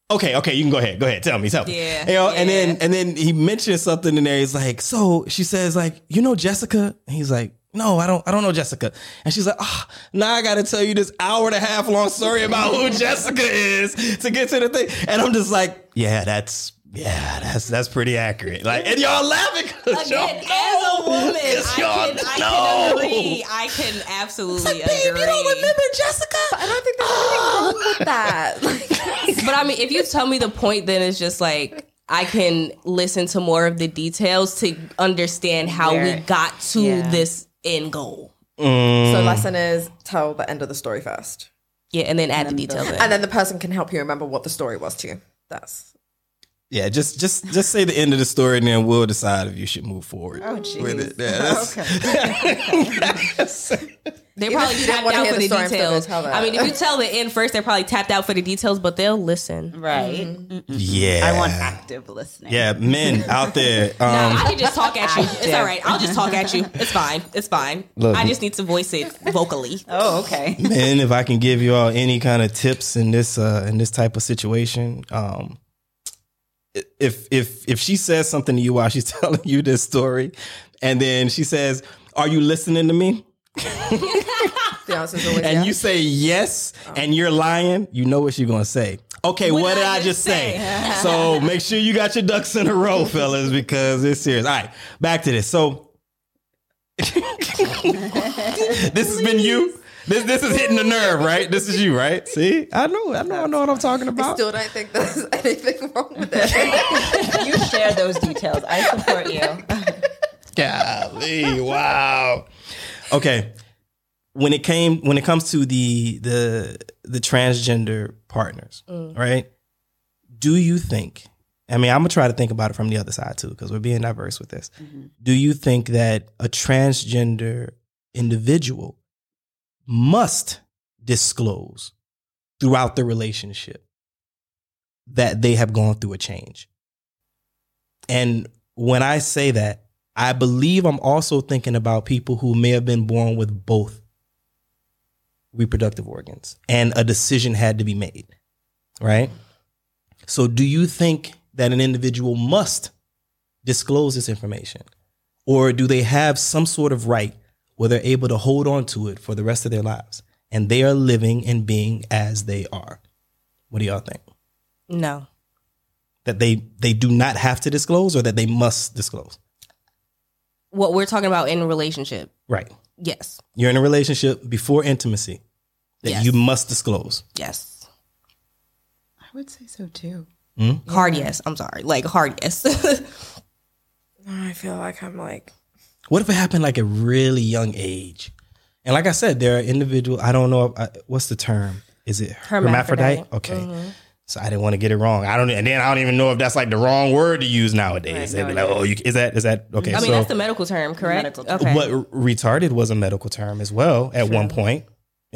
Okay, okay, you can go ahead. Go ahead. Tell me, tell me. Yeah, You know, and yeah. then and then he mentioned something in there. He's like, so she says, like, you know Jessica? And he's like, no, I don't I don't know Jessica. And she's like, ah, now I gotta tell you this hour and a half long story about who <laughs> Jessica is to get to the thing. And I'm just like, yeah, that's yeah, that's that's pretty accurate. Like, and y'all laughing 'cause y'all Again, as a know. woman, 'Cause I y'all can, I know. can agree. I can absolutely Babe, agree. you don't remember Jessica? I don't think there's anything wrong with <gasps> that. <laughs> Like, But I mean, if you tell me the point, then it's just like I can listen to more of the details to understand how we got to yeah. this end goal. Mm. so lesson is tell the end of the story first, Yeah, and then add the details. in. and then the person can help you remember what the story was too. That's Yeah, just just just say the end of the story, and then we'll decide if you should move forward Oh, with jeez. it. Yeah, that's, They probably if you tapped wanna out for the the story, I'm still gonna details. I mean, if you tell the end first, they're probably tapped out for the details, but they'll listen. right. yeah. I want active listening. Yeah, men out there. <laughs> Nah, Um, I can just talk at you. It's all right. I'll just talk at you. It's fine. It's fine. Look. I just need to voice it vocally. Oh, okay. men, if I can give you all any kind of tips in this uh, in this type of situation, um, if if if she says something to you while she's <laughs> telling you this story, and then she says, "Are you listening to me?" the always and you say yes, oh. and you're lying, you know what she's gonna say. Okay, what, What did I I just just say? <laughs> so make sure you got your ducks in a row, <laughs> fellas, because it's serious. All right, back to this. So this has been you. This this is hitting the nerve, right? This is you, right? See, I know, I know, I know what I'm talking I about. still don't think there's <laughs> anything wrong with it. <laughs> you share those details. I support you. Golly, wow. Okay, when it came when it comes to the the the transgender partners, mm. right? Do you think? I mean, I'm gonna try to think about it from the other side too, because we're being diverse with this. Mm-hmm. Do you think that a transgender individual must disclose throughout the relationship that they have gone through a change? And when I say that, I believe I'm also thinking about people who may have been born with both reproductive organs and a decision had to be made, right? So, do you think that an individual must disclose this information? Or do they have some sort of right where they're able to hold on to it for the rest of their lives and they are living and being as they are? What do y'all think? No. That they they do not have to disclose or that they must disclose? What we're talking about in a relationship. Right. Yes. You're in a relationship before intimacy that Yes. you must disclose. Yes. I would say so too. Hmm? Hard yes. I'm sorry. Like hard yes. <laughs> I feel like I'm like, What if it happened like a really young age? And like I said, there are individual. I don't know if I, what's the term. Is it hermaphrodite? Hermaphrodite. Okay. Mm-hmm. So I didn't want to get it wrong. I don't, and then I don't even know if that's like the wrong word to use nowadays. Right, no, like, "Oh, you, is that is that okay?" I mean, so that's the medical term, correct? Medical term. Okay. what retarded was a medical term as well at one point,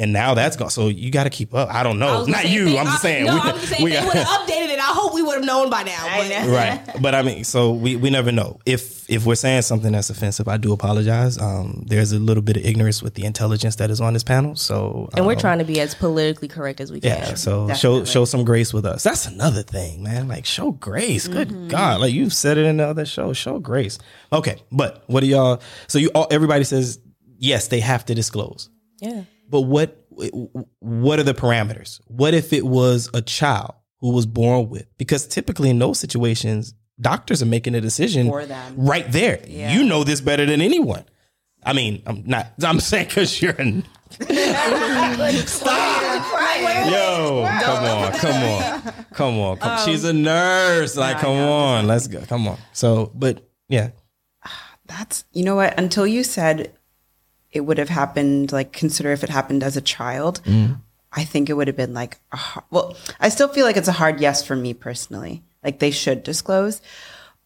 and now that's gone. So you got to keep up. I don't know. was gonna Not you. they- I'm just I- saying. No, we, I'm just saying we if they got- would have <laughs> updated it. I hope we would have known by now. But- know. <laughs> right but i mean so we, we never know if if we're saying something that's offensive i do apologize um there's a little bit of ignorance with the intelligence that is on this panel so And we're um, trying to be as politically correct as we can. yeah so show show some grace with us that's another thing man like show grace good Mm-hmm. god like you've said it in the other show show grace okay but what do y'all so you all everybody says yes they have to disclose Yeah. But what what are the parameters? What if it was a child who was born with? Because typically in those situations, doctors are making a decision For them. right there. You know this better than anyone. I mean, I'm not. I'm saying because you're. An, Yo, come on, come on, come on. Come, she's a nurse. Like, come on, let's go. Come on. So, but yeah, That's you know what? Until you said it would have happened, like consider if it happened as a child. Mm. I think it would have been like, a well, I still feel like it's a hard yes for me personally. Like they should disclose,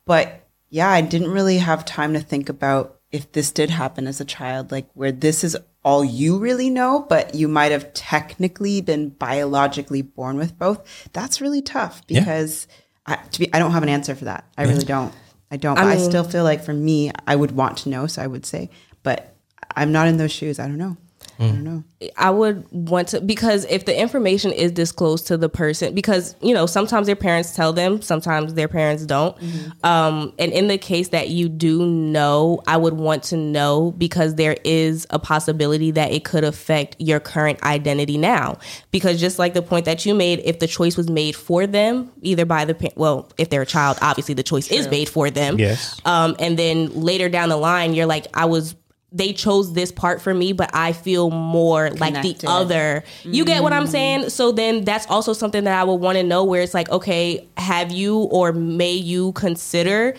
but yeah, I didn't really have time to think about if this did happen as a child, like where this is all you really know, but you might have technically been biologically born with both. That's really tough Yeah. because I, to be, I don't have an answer for that. I really don't. I don't. I but I still feel like for me, I would want to know, so I would say, but I'm not in those shoes. I don't know. I don't know. I would want to because if the information is disclosed to the person, because you know sometimes their parents tell them, sometimes their parents don't. Um, and in the case that you do know, I would want to know because there is a possibility that it could affect your current identity now. Because just like the point that you made, if the choice was made for them, either by the pa- well, if they're a child, obviously the choice is made for them. Yes. Um, and then later down the line, you're like, I was. They chose this part for me, but I feel more like Connected. the other. You get what I'm saying? So then that's also something that I would want to know where it's like, okay, have you or may you consider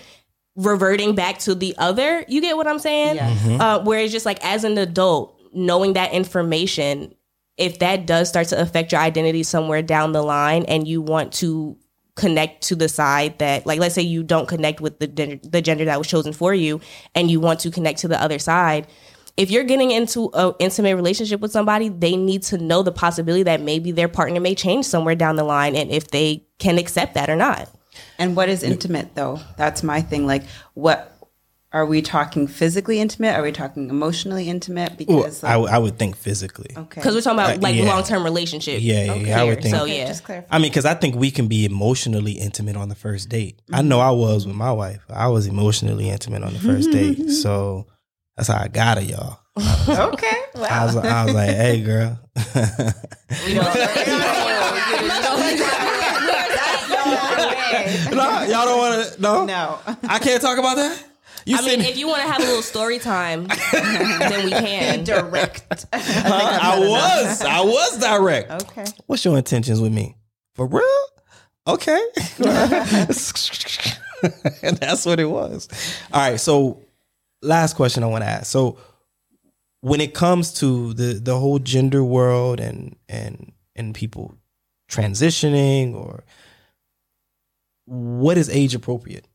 reverting back to the other? You get what I'm saying? Yes. Uh, where it's just like as an adult, knowing that information, if that does start to affect your identity somewhere down the line and you want to connect to the side that like let's say you don't connect with the gender, the gender that was chosen for you and you want to connect to the other side if you're getting into an intimate relationship with somebody they need to know the possibility that maybe their partner may change somewhere down the line and if they can accept that or not And what is intimate though? That's my thing. Like, what are we talking physically intimate? Are we talking emotionally intimate? Well, Because I, w- I would think physically. okay, because we're talking about Uh, like yeah. long-term relationship Yeah, yeah, yeah, I would think- so Okay, yeah just clarify. I mean, because I think we can be emotionally intimate on the first date. I know I was with my wife. I was emotionally intimate on the first date. <laughs> So that's how I got her, y'all. okay, I was, I was like, hey, girl. <laughs> <laughs> no, y'all don't want to, no? No. I can't talk about that? You I mean, if you want to have a little story time, <laughs> then we can. Direct. <laughs> I was. I was direct. Okay. What's your intentions with me? For real? Okay. <laughs> and that's what it was. All right. So, last question I want to ask. So, when it comes to the the whole gender world and and and people transitioning or what is age appropriate?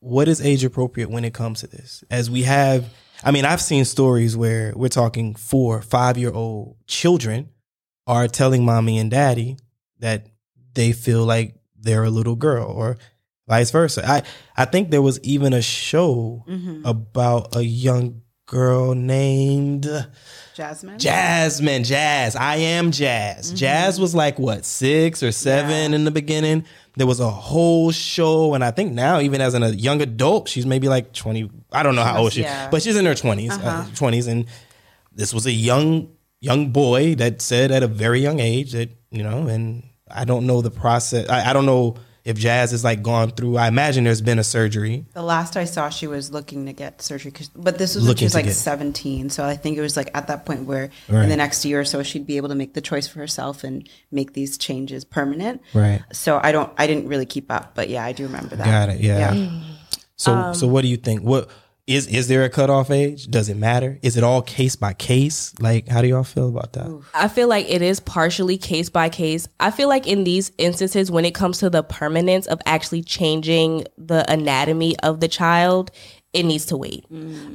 What is age appropriate when it comes to this? As we have, I mean, I've seen stories where we're talking four, five year old children are telling mommy and daddy that they feel like they're a little girl or vice versa. I, I think there was even a show mm-hmm. about a young girl named Jasmine. Jasmine, Jazz. I am Jazz. Jazz mm-hmm. was like what, six or seven in the beginning. There was a whole show, and I think now, even as an, a young adult, she's maybe like 20. I don't know how old she is, yeah. but she's in her 20s, uh 20s. And this was a young, young boy that said at a very young age that, you know, and I don't know the process. I, I don't know if Jazz is like gone through, I imagine there's been a surgery. The last I saw, she was looking to get surgery, 'cause- but this was when she was like get- 17. So I think it was like at that point where Right. in the next year or so, she'd be able to make the choice for herself and make these changes permanent. Right. So I don't, I didn't really keep up, but yeah, I do remember that. Got it. Yeah. So so um, what do you think? What is is there a cutoff age? Does it matter? Is it all case by case? Like how do y'all feel about that? I feel like it is partially case by case. I feel like in these instances, when it comes to the permanence of actually changing the anatomy of the child, it needs to wait.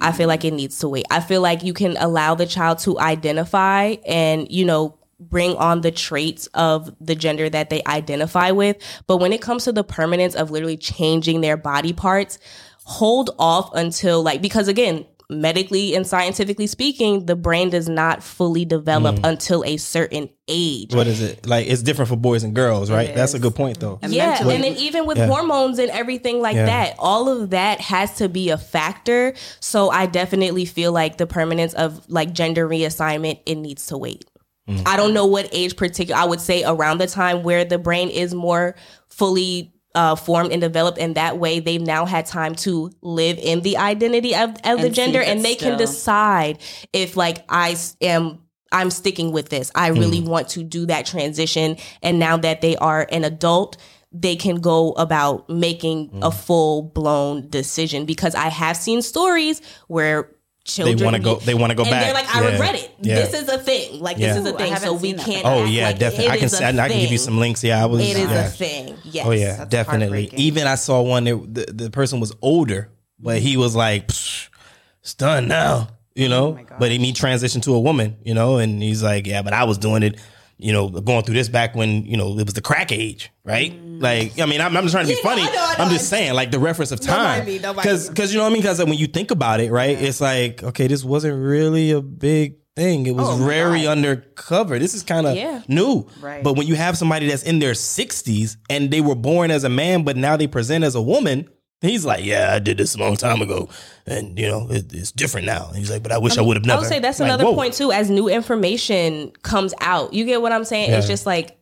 I feel like it needs to wait. I feel like you can allow the child to identify and, you know, bring on the traits of the gender that they identify with. But when it comes to the permanence of literally changing their body parts, hold off until like, because again, medically and scientifically speaking, the brain does not fully develop until a certain age. What is it? Like it's different for boys and girls, right? That's a good point though. Yeah, mentally- and then even with Yeah. hormones and everything like Yeah. that, all of that has to be a factor. So I definitely feel like the permanence of like gender reassignment, it needs to wait. Mm. I don't know what age particular. I would say around the time where the brain is more fully uh, formed and developed, and that way they've now had time to live in the identity of, of the gender, and they can decide if like i am. I'm sticking with this. I really want to do that transition. And now that they are an adult, they can go about making a full blown decision because I have seen stories where children wanna go- they wanna go and back. They're like, I Yeah. regret it. Yeah. This is a thing. Like Yeah. this is a thing. So we can't. Oh yeah, like definitely. I can is a I, I can give you some links. Yeah, I was. It is yeah. a thing. Yes. Oh yeah, That's definitely. Even I saw one that the, the person was older, but he was like, stunned now," you know. but he me transitioned to a woman, you know, and he's like, "Yeah, but I was doing it." You know, going through this back when you know it was the crack age, right? Mm. Like, I mean, I'm, I'm just trying to be Yeah, funny. Know, I know. I'm just saying, like the reference of time, mind me, don't mind because because you know what I mean. Because when you think about it, right, it's like, okay, this wasn't really a big thing. It was Oh, very God. undercover. This is kind of Yeah. new, Right. But when you have somebody that's in their 60s and they were born as a man, but now they present as a woman, he's like, Yeah, I did this a long time ago. And, you know, it, it's different now. And he's like, But I wish I, um, would have never. I never. would say that's Like, another whoa. point too. As new information comes out, you get what I'm saying. It's just like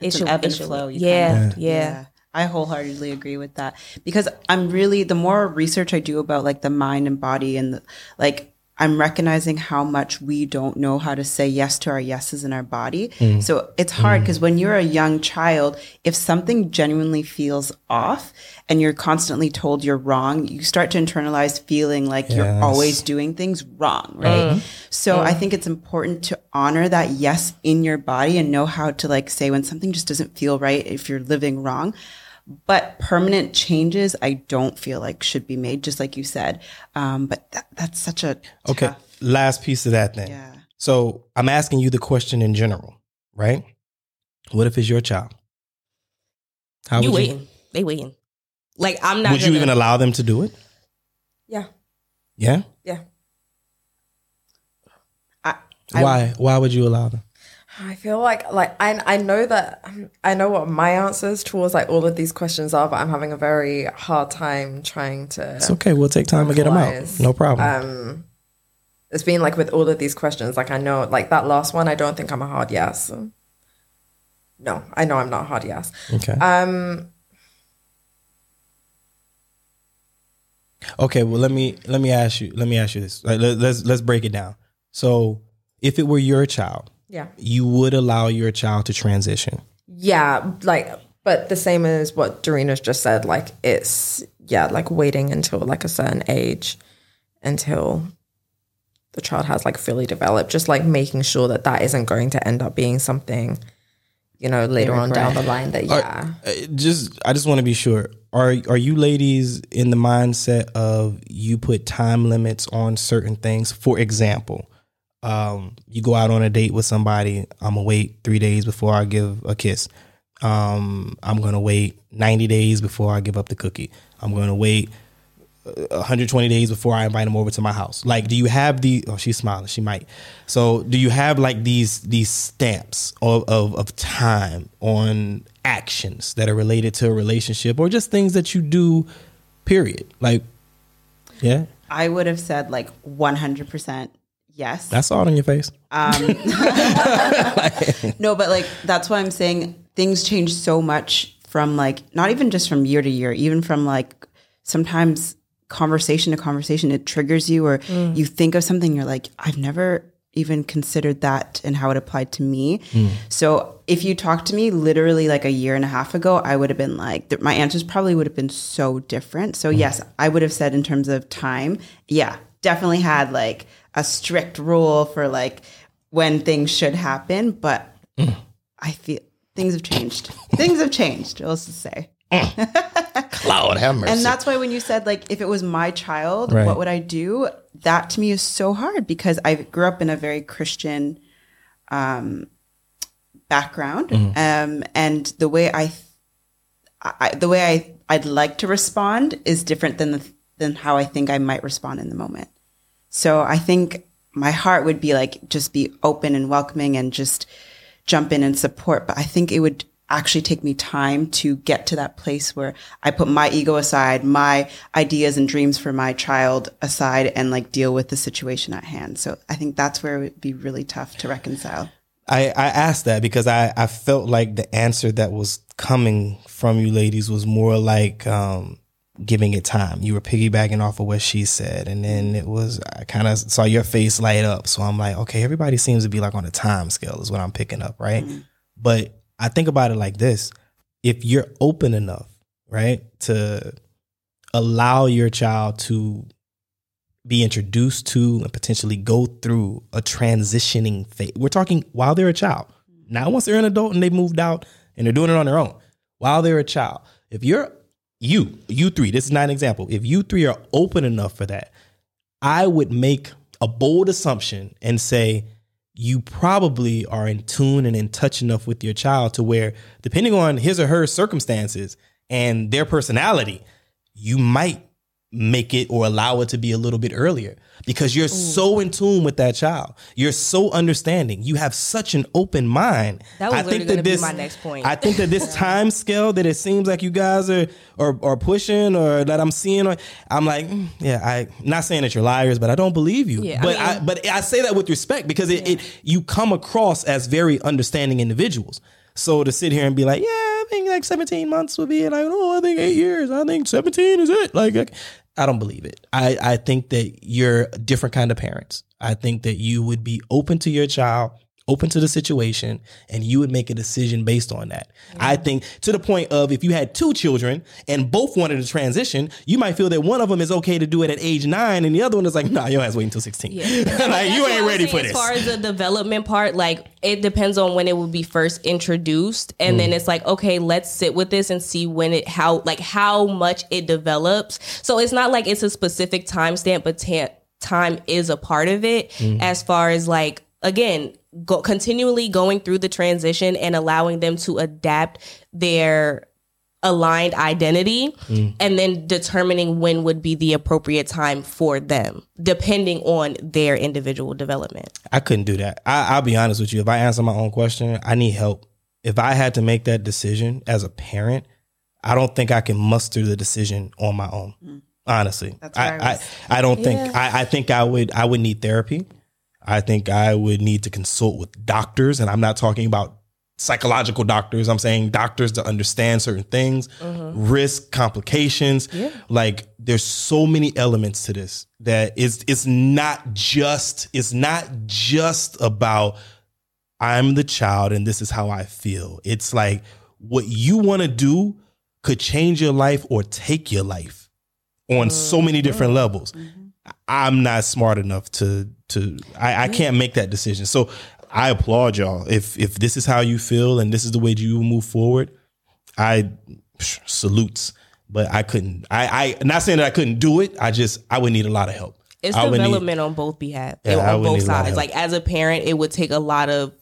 it It's should, an ebb and should- flow. You Yeah, kind yeah, I wholeheartedly agree with that because I'm really the more research I do about like the mind and body and the, like I'm recognizing how much we don't know how to say yes to our yeses in our body. Mm. So it's hard mm. because when you're a young child, if something genuinely feels off and you're constantly told you're wrong, you start to internalize feeling like Yes. you're always doing things wrong, right? Mm. So I think it's important to honor that yes in your body and know how to like say when something just doesn't feel right if you're living wrong. But permanent changes, I don't feel like should be made, just like you said. Um, but that, that's such a Okay. tough- Last piece of that then. Yeah. So I'm asking you the question in general, right? What if it's your child? How you would waiting? They waiting. Like I'm not. Would you gonna- even allow them to do it? Yeah. Yeah. Yeah. I, I- Why? Why would you allow them? I feel like like I I know that um, I know what my answers towards like all of these questions are, but I'm having a very hard time trying to. It's okay. We'll take time to get them out. No problem. Um, it's been like with all of these questions, like I know, like that last one, I don't think I'm a hard yes. No, I know I'm not a hard yes. okay. Um, Okay, well let me let me ask you let me ask you this. Like, let, let's let's break it down. So, if it were your child, Yeah. you would allow your child to transition. Yeah, like, but the same as what Doreena's just said. Like, it's yeah, like waiting until like a certain age, until the child has like fully developed. Just like making sure that that isn't going to end up being something, you know, later on down the line. That yeah, Uh, Just I just want to be sure. Are are you ladies in the mindset of you put time limits on certain things? For example, um, you go out on a date with somebody. I'm gonna wait three days before I give a kiss. Um, I'm gonna wait 90 days before I give up the cookie. I'm gonna wait uh, 120 days before I invite them over to my house. Like, do you have the? Oh, she's smiling. She might. So, do you have like these these stamps of of, of time on actions that are related to a relationship, or just things that you do? Period. Like, yeah, I would have said like 100% yes. that's all on your face. Um, <laughs> <laughs> no, but like that's why I'm saying things change so much from like not even just from year to year, even from like sometimes conversation to conversation, it triggers you or mm. you think of something, you're like, I've never even considered that and how it applied to me. Mm. So if you talked to me literally like a year and a half ago, I would have been like, th- my answers probably would have been so different. So mm. yes, I would have said in terms of time, yeah, definitely had like a strict rule for like when things should happen, but I feel things have changed. things have changed, let's just say. cloud have mercy. And that's why when you said like if it was my child, Right. what would I do? That to me is so hard because I grew up in a very Christian um, background, Mm-hmm. um, and the way I, I the way I I'd like to respond is different than the than how I think I might respond in the moment. So I think my heart would be like just be open and welcoming and just jump in and support. But I think it would actually take me time to get to that place where I put my ego aside, my ideas and dreams for my child aside and like deal with the situation at hand. So I think that's where it would be really tough to reconcile. I, I asked that because I, I felt like the answer that was coming from you ladies was more like um, giving it time. You were piggybacking off of what she said, and then it was I kind of saw your face light up. So I'm like, okay, everybody seems to be like on a time scale is what I'm picking up, right? Mm-hmm. But I think about it like this: if you're open enough, right, to allow your child to be introduced to and potentially go through a transitioning phase. We're talking while they're a child. Now, once they're an adult and they've moved out and they're doing it on their own, while they're a child, if you're you, you three, this is not an example. If you three are open enough for that, I would make a bold assumption and say you probably are in tune and in touch enough with your child to where, depending on his or her circumstances and their personality, you might make it or allow it to be a little bit earlier because you're so in tune with that child. You're so understanding. You have such an open mind. That was literally gonna be my next point. I think that this <laughs> time scale that it seems like you guys are are, are pushing or that I'm seeing, or, I'm like, mm, yeah, I not saying that you're liars, but I don't believe you. Yeah, I but mean- I, but I say that with respect because it, it you come across as very understanding individuals. So to sit here and be like, yeah, I think like 17 months would be like, oh, I think eight years. I think 17 is it. Like, like, I don't believe it. I, I think that you're a different kind of parents. I think that you would be open to your child, open to the situation, and you would make a decision based on that. I think to the point of if you had two children and both wanted to transition, you might feel that one of them is okay to do it at age nine, and the other one is like, nah, your ass wait until 16. <laughs> like, you ain't ready for As this. As far as the development part, like it depends on when it would be first introduced, and Mm. then it's like, okay, let's sit with this and see when it how like how much it develops. So it's not like it's a specific timestamp, but ta- time is a part of it. Mm. As far as like again, go, continually going through the transition and allowing them to adapt their aligned identity Mm. and then determining when would be the appropriate time for them depending on their individual development I couldn't do that. I, I'll be honest with you. If I answer my own question, I need help. If I had to make that decision as a parent, I don't think I can muster the decision on my own. Honestly, That's I I, I, I don't think I, I think I would I would need therapy. I think I would need to consult with doctors, and I'm not talking about psychological doctors. I'm saying doctors to understand certain things, mm-hmm. risk, complications. Like there's so many elements to this that it's it's not just it's not just about I'm the child and this is how I feel. It's like what you want to do could change your life or take your life on so many different mm-hmm. levels. Mm-hmm. I'm not smart enough to to I, I can't make that decision. So I applaud y'all. If if this is how you feel and this is the way you move forward, I psh, salutes. But I couldn't. I I not saying that I couldn't do it. I just I would need a lot of help. It's I would need- development on both behalf, Yeah, on both need a lot of sides. Like as a parent, it would take a lot of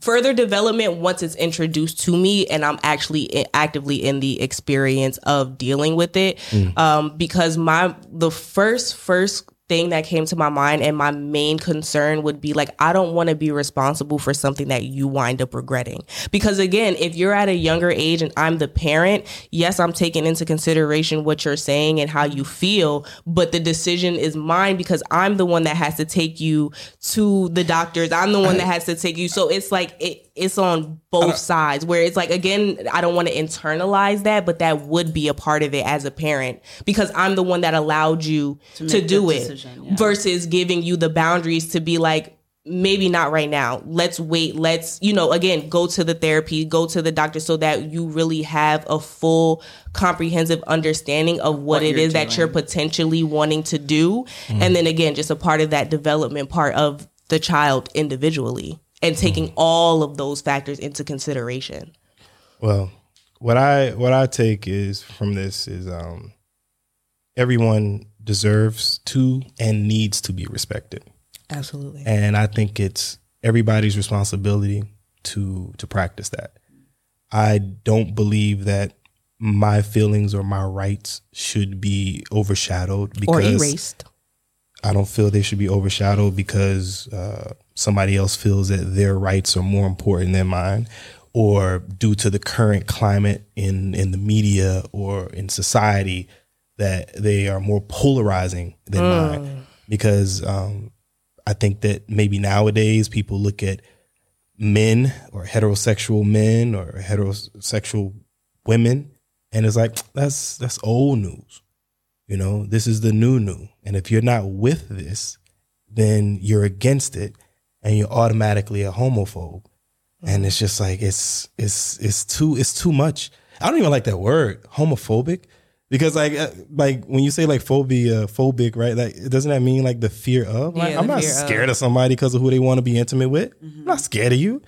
further development once it's introduced to me and I'm actually actively in the experience of dealing with it. Mm. Um, because my the first first thing that came to my mind and my main concern would be like I don't want to be responsible for something that you wind up regretting. Because again, if you're at a younger age and I'm the parent, yes, I'm taking into consideration what you're saying and how you feel, but the decision is mine because I'm the one that has to take you to the doctors. I'm the one that has to take you. So it's like it it's on both sides where it's like again I don't want to internalize that, but that would be a part of it as a parent because I'm the one that allowed you to, make do it decision, yeah. versus giving you the boundaries to be like maybe not right now let's wait let's you know again go to the therapy go to the doctor so that you really have a full comprehensive understanding of what, What it you're that you're potentially wanting to do. Mm-hmm. And then again just a part of that development part of the child individually and taking all of those factors into consideration Well, what I what I take is from this is um everyone deserves to and needs to be respected. absolutely And I think it's everybody's responsibility to to practice that. I don't believe that my feelings or my rights should be overshadowed or because erased I don't feel they should be overshadowed because uh, somebody else feels that their rights are more important than mine, or due to the current climate in in the media or in society that they are more polarizing than mine. Because um, I think that maybe nowadays people look at men or heterosexual men or heterosexual women, and it's like that's that's old news. You know, this is the new new. And if you're not with this, then you're against it and you're automatically a homophobe. And it's just like it's it's it's too it's too much. I don't even like that word, homophobic. Because like uh, like when you say like phobia phobic, right? Like doesn't that mean like the fear of? Like, Yeah, I'm not fear of. scared of somebody because of who they want to be intimate with. I'm not scared of you.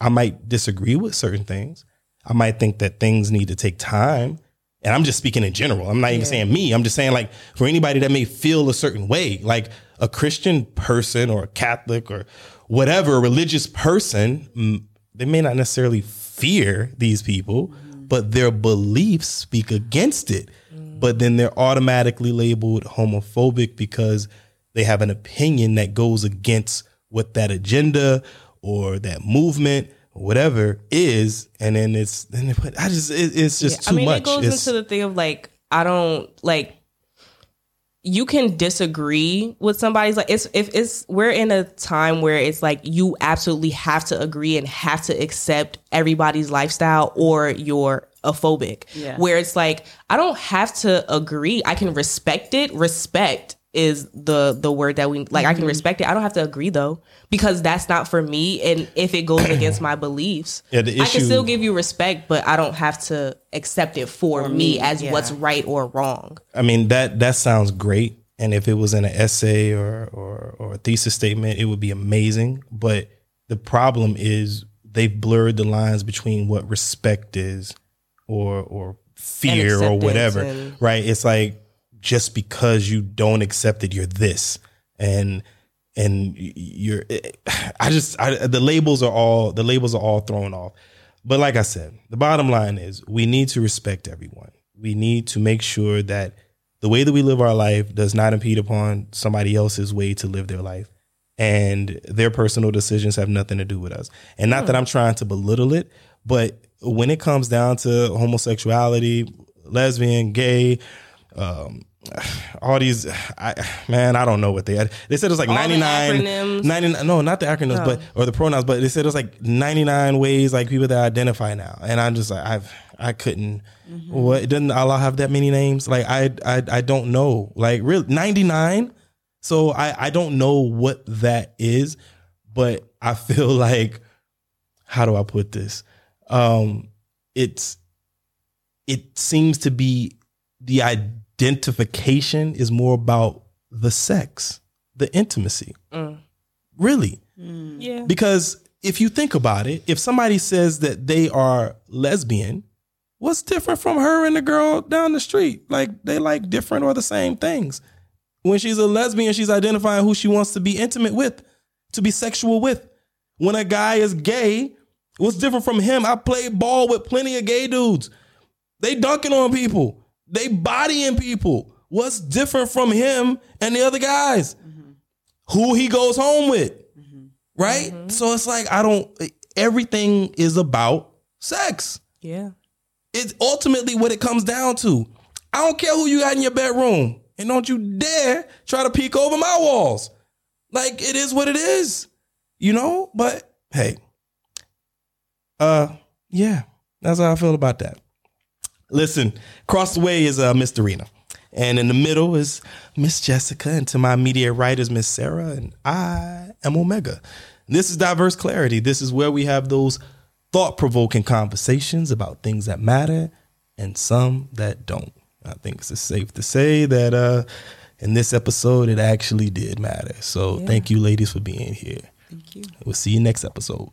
I might disagree with certain things. I might think that things need to take time. And I'm just speaking in general. I'm not even saying me. I'm just saying like for anybody that may feel a certain way, like a Christian person or a Catholic or whatever religious person, mm, they may not necessarily fear these people, but their beliefs speak against it. But then they're automatically labeled homophobic because they have an opinion that goes against what that agenda or that movement or whatever is, and then it's then put, I just it, it's just Yeah, too I mean, much. it goes It's- into the thing of like, I don't like. You can disagree with somebody's like it's if it's we're in a time where it's like you absolutely have to agree and have to accept everybody's lifestyle or you're a phobic. Yeah. Where it's like I don't have to agree. I can respect it. Respect is the the word that we like. I can mm-hmm. respect it. I don't have to agree though because that's not for me. And if it goes against my beliefs, Yeah, the I can still give you respect, but I don't have to accept it for, me, me, as yeah. what's right or wrong. I mean that that sounds great, and if it was in an essay or or or a thesis statement, it would be amazing. But the problem is they've blurred the lines between what respect is, or or fear or whatever. and- right? It's like just because you don't accept it, you're this, and and you're. I just I, the labels are all the labels are all thrown off. But like I said, the bottom line is we need to respect everyone. We need to make sure that the way that we live our life does not impede upon somebody else's way to live their life. And their personal decisions have nothing to do with us. And not that I'm trying to belittle it, but when it comes down to homosexuality, lesbian, gay, um, <sighs> all these I man, I don't know what they had. They said it was like All 99 99 no, not the acronyms, No. but or the pronouns, but they said it was like 99 ways like people that identify now. And I'm just like I've I couldn't what doesn't Allah have that many names? Like I I I don't know. Like really 99? So I I don't know what that is, but I feel <laughs> like how do I put this? Um it's it seems to be the identification is more about the sex, the intimacy. Really. Yeah. Because if you think about it, if somebody says that they are lesbian, what's different from her and the girl down the street? Like they like different or the same things. When she's a lesbian, she's identifying who she wants to be intimate with, to be sexual with. When a guy is gay, what's different from him? I played ball with plenty of gay dudes. They dunking on people. They bodying people. What's different from him and the other guys? Who he goes home with. Right? So it's like I don't everything is about sex. Yeah. It's ultimately what it comes down to. I don't care who you got in your bedroom. And don't you dare try to peek over my walls. Like it is what it is. You know? But hey. Uh yeah, that's how I feel about that. Listen, across the way is uh, Miss Dorina. And in the middle is Miss Jessica. And to my media writers, Miss Sarah. And I am Omega. This is Diverse Clarity. This is where we have those thought provoking conversations about things that matter and some that don't. I think it's safe to say that uh, in this episode, it actually did matter. So thank you, ladies, for being here. Thank you. We'll see you next episode.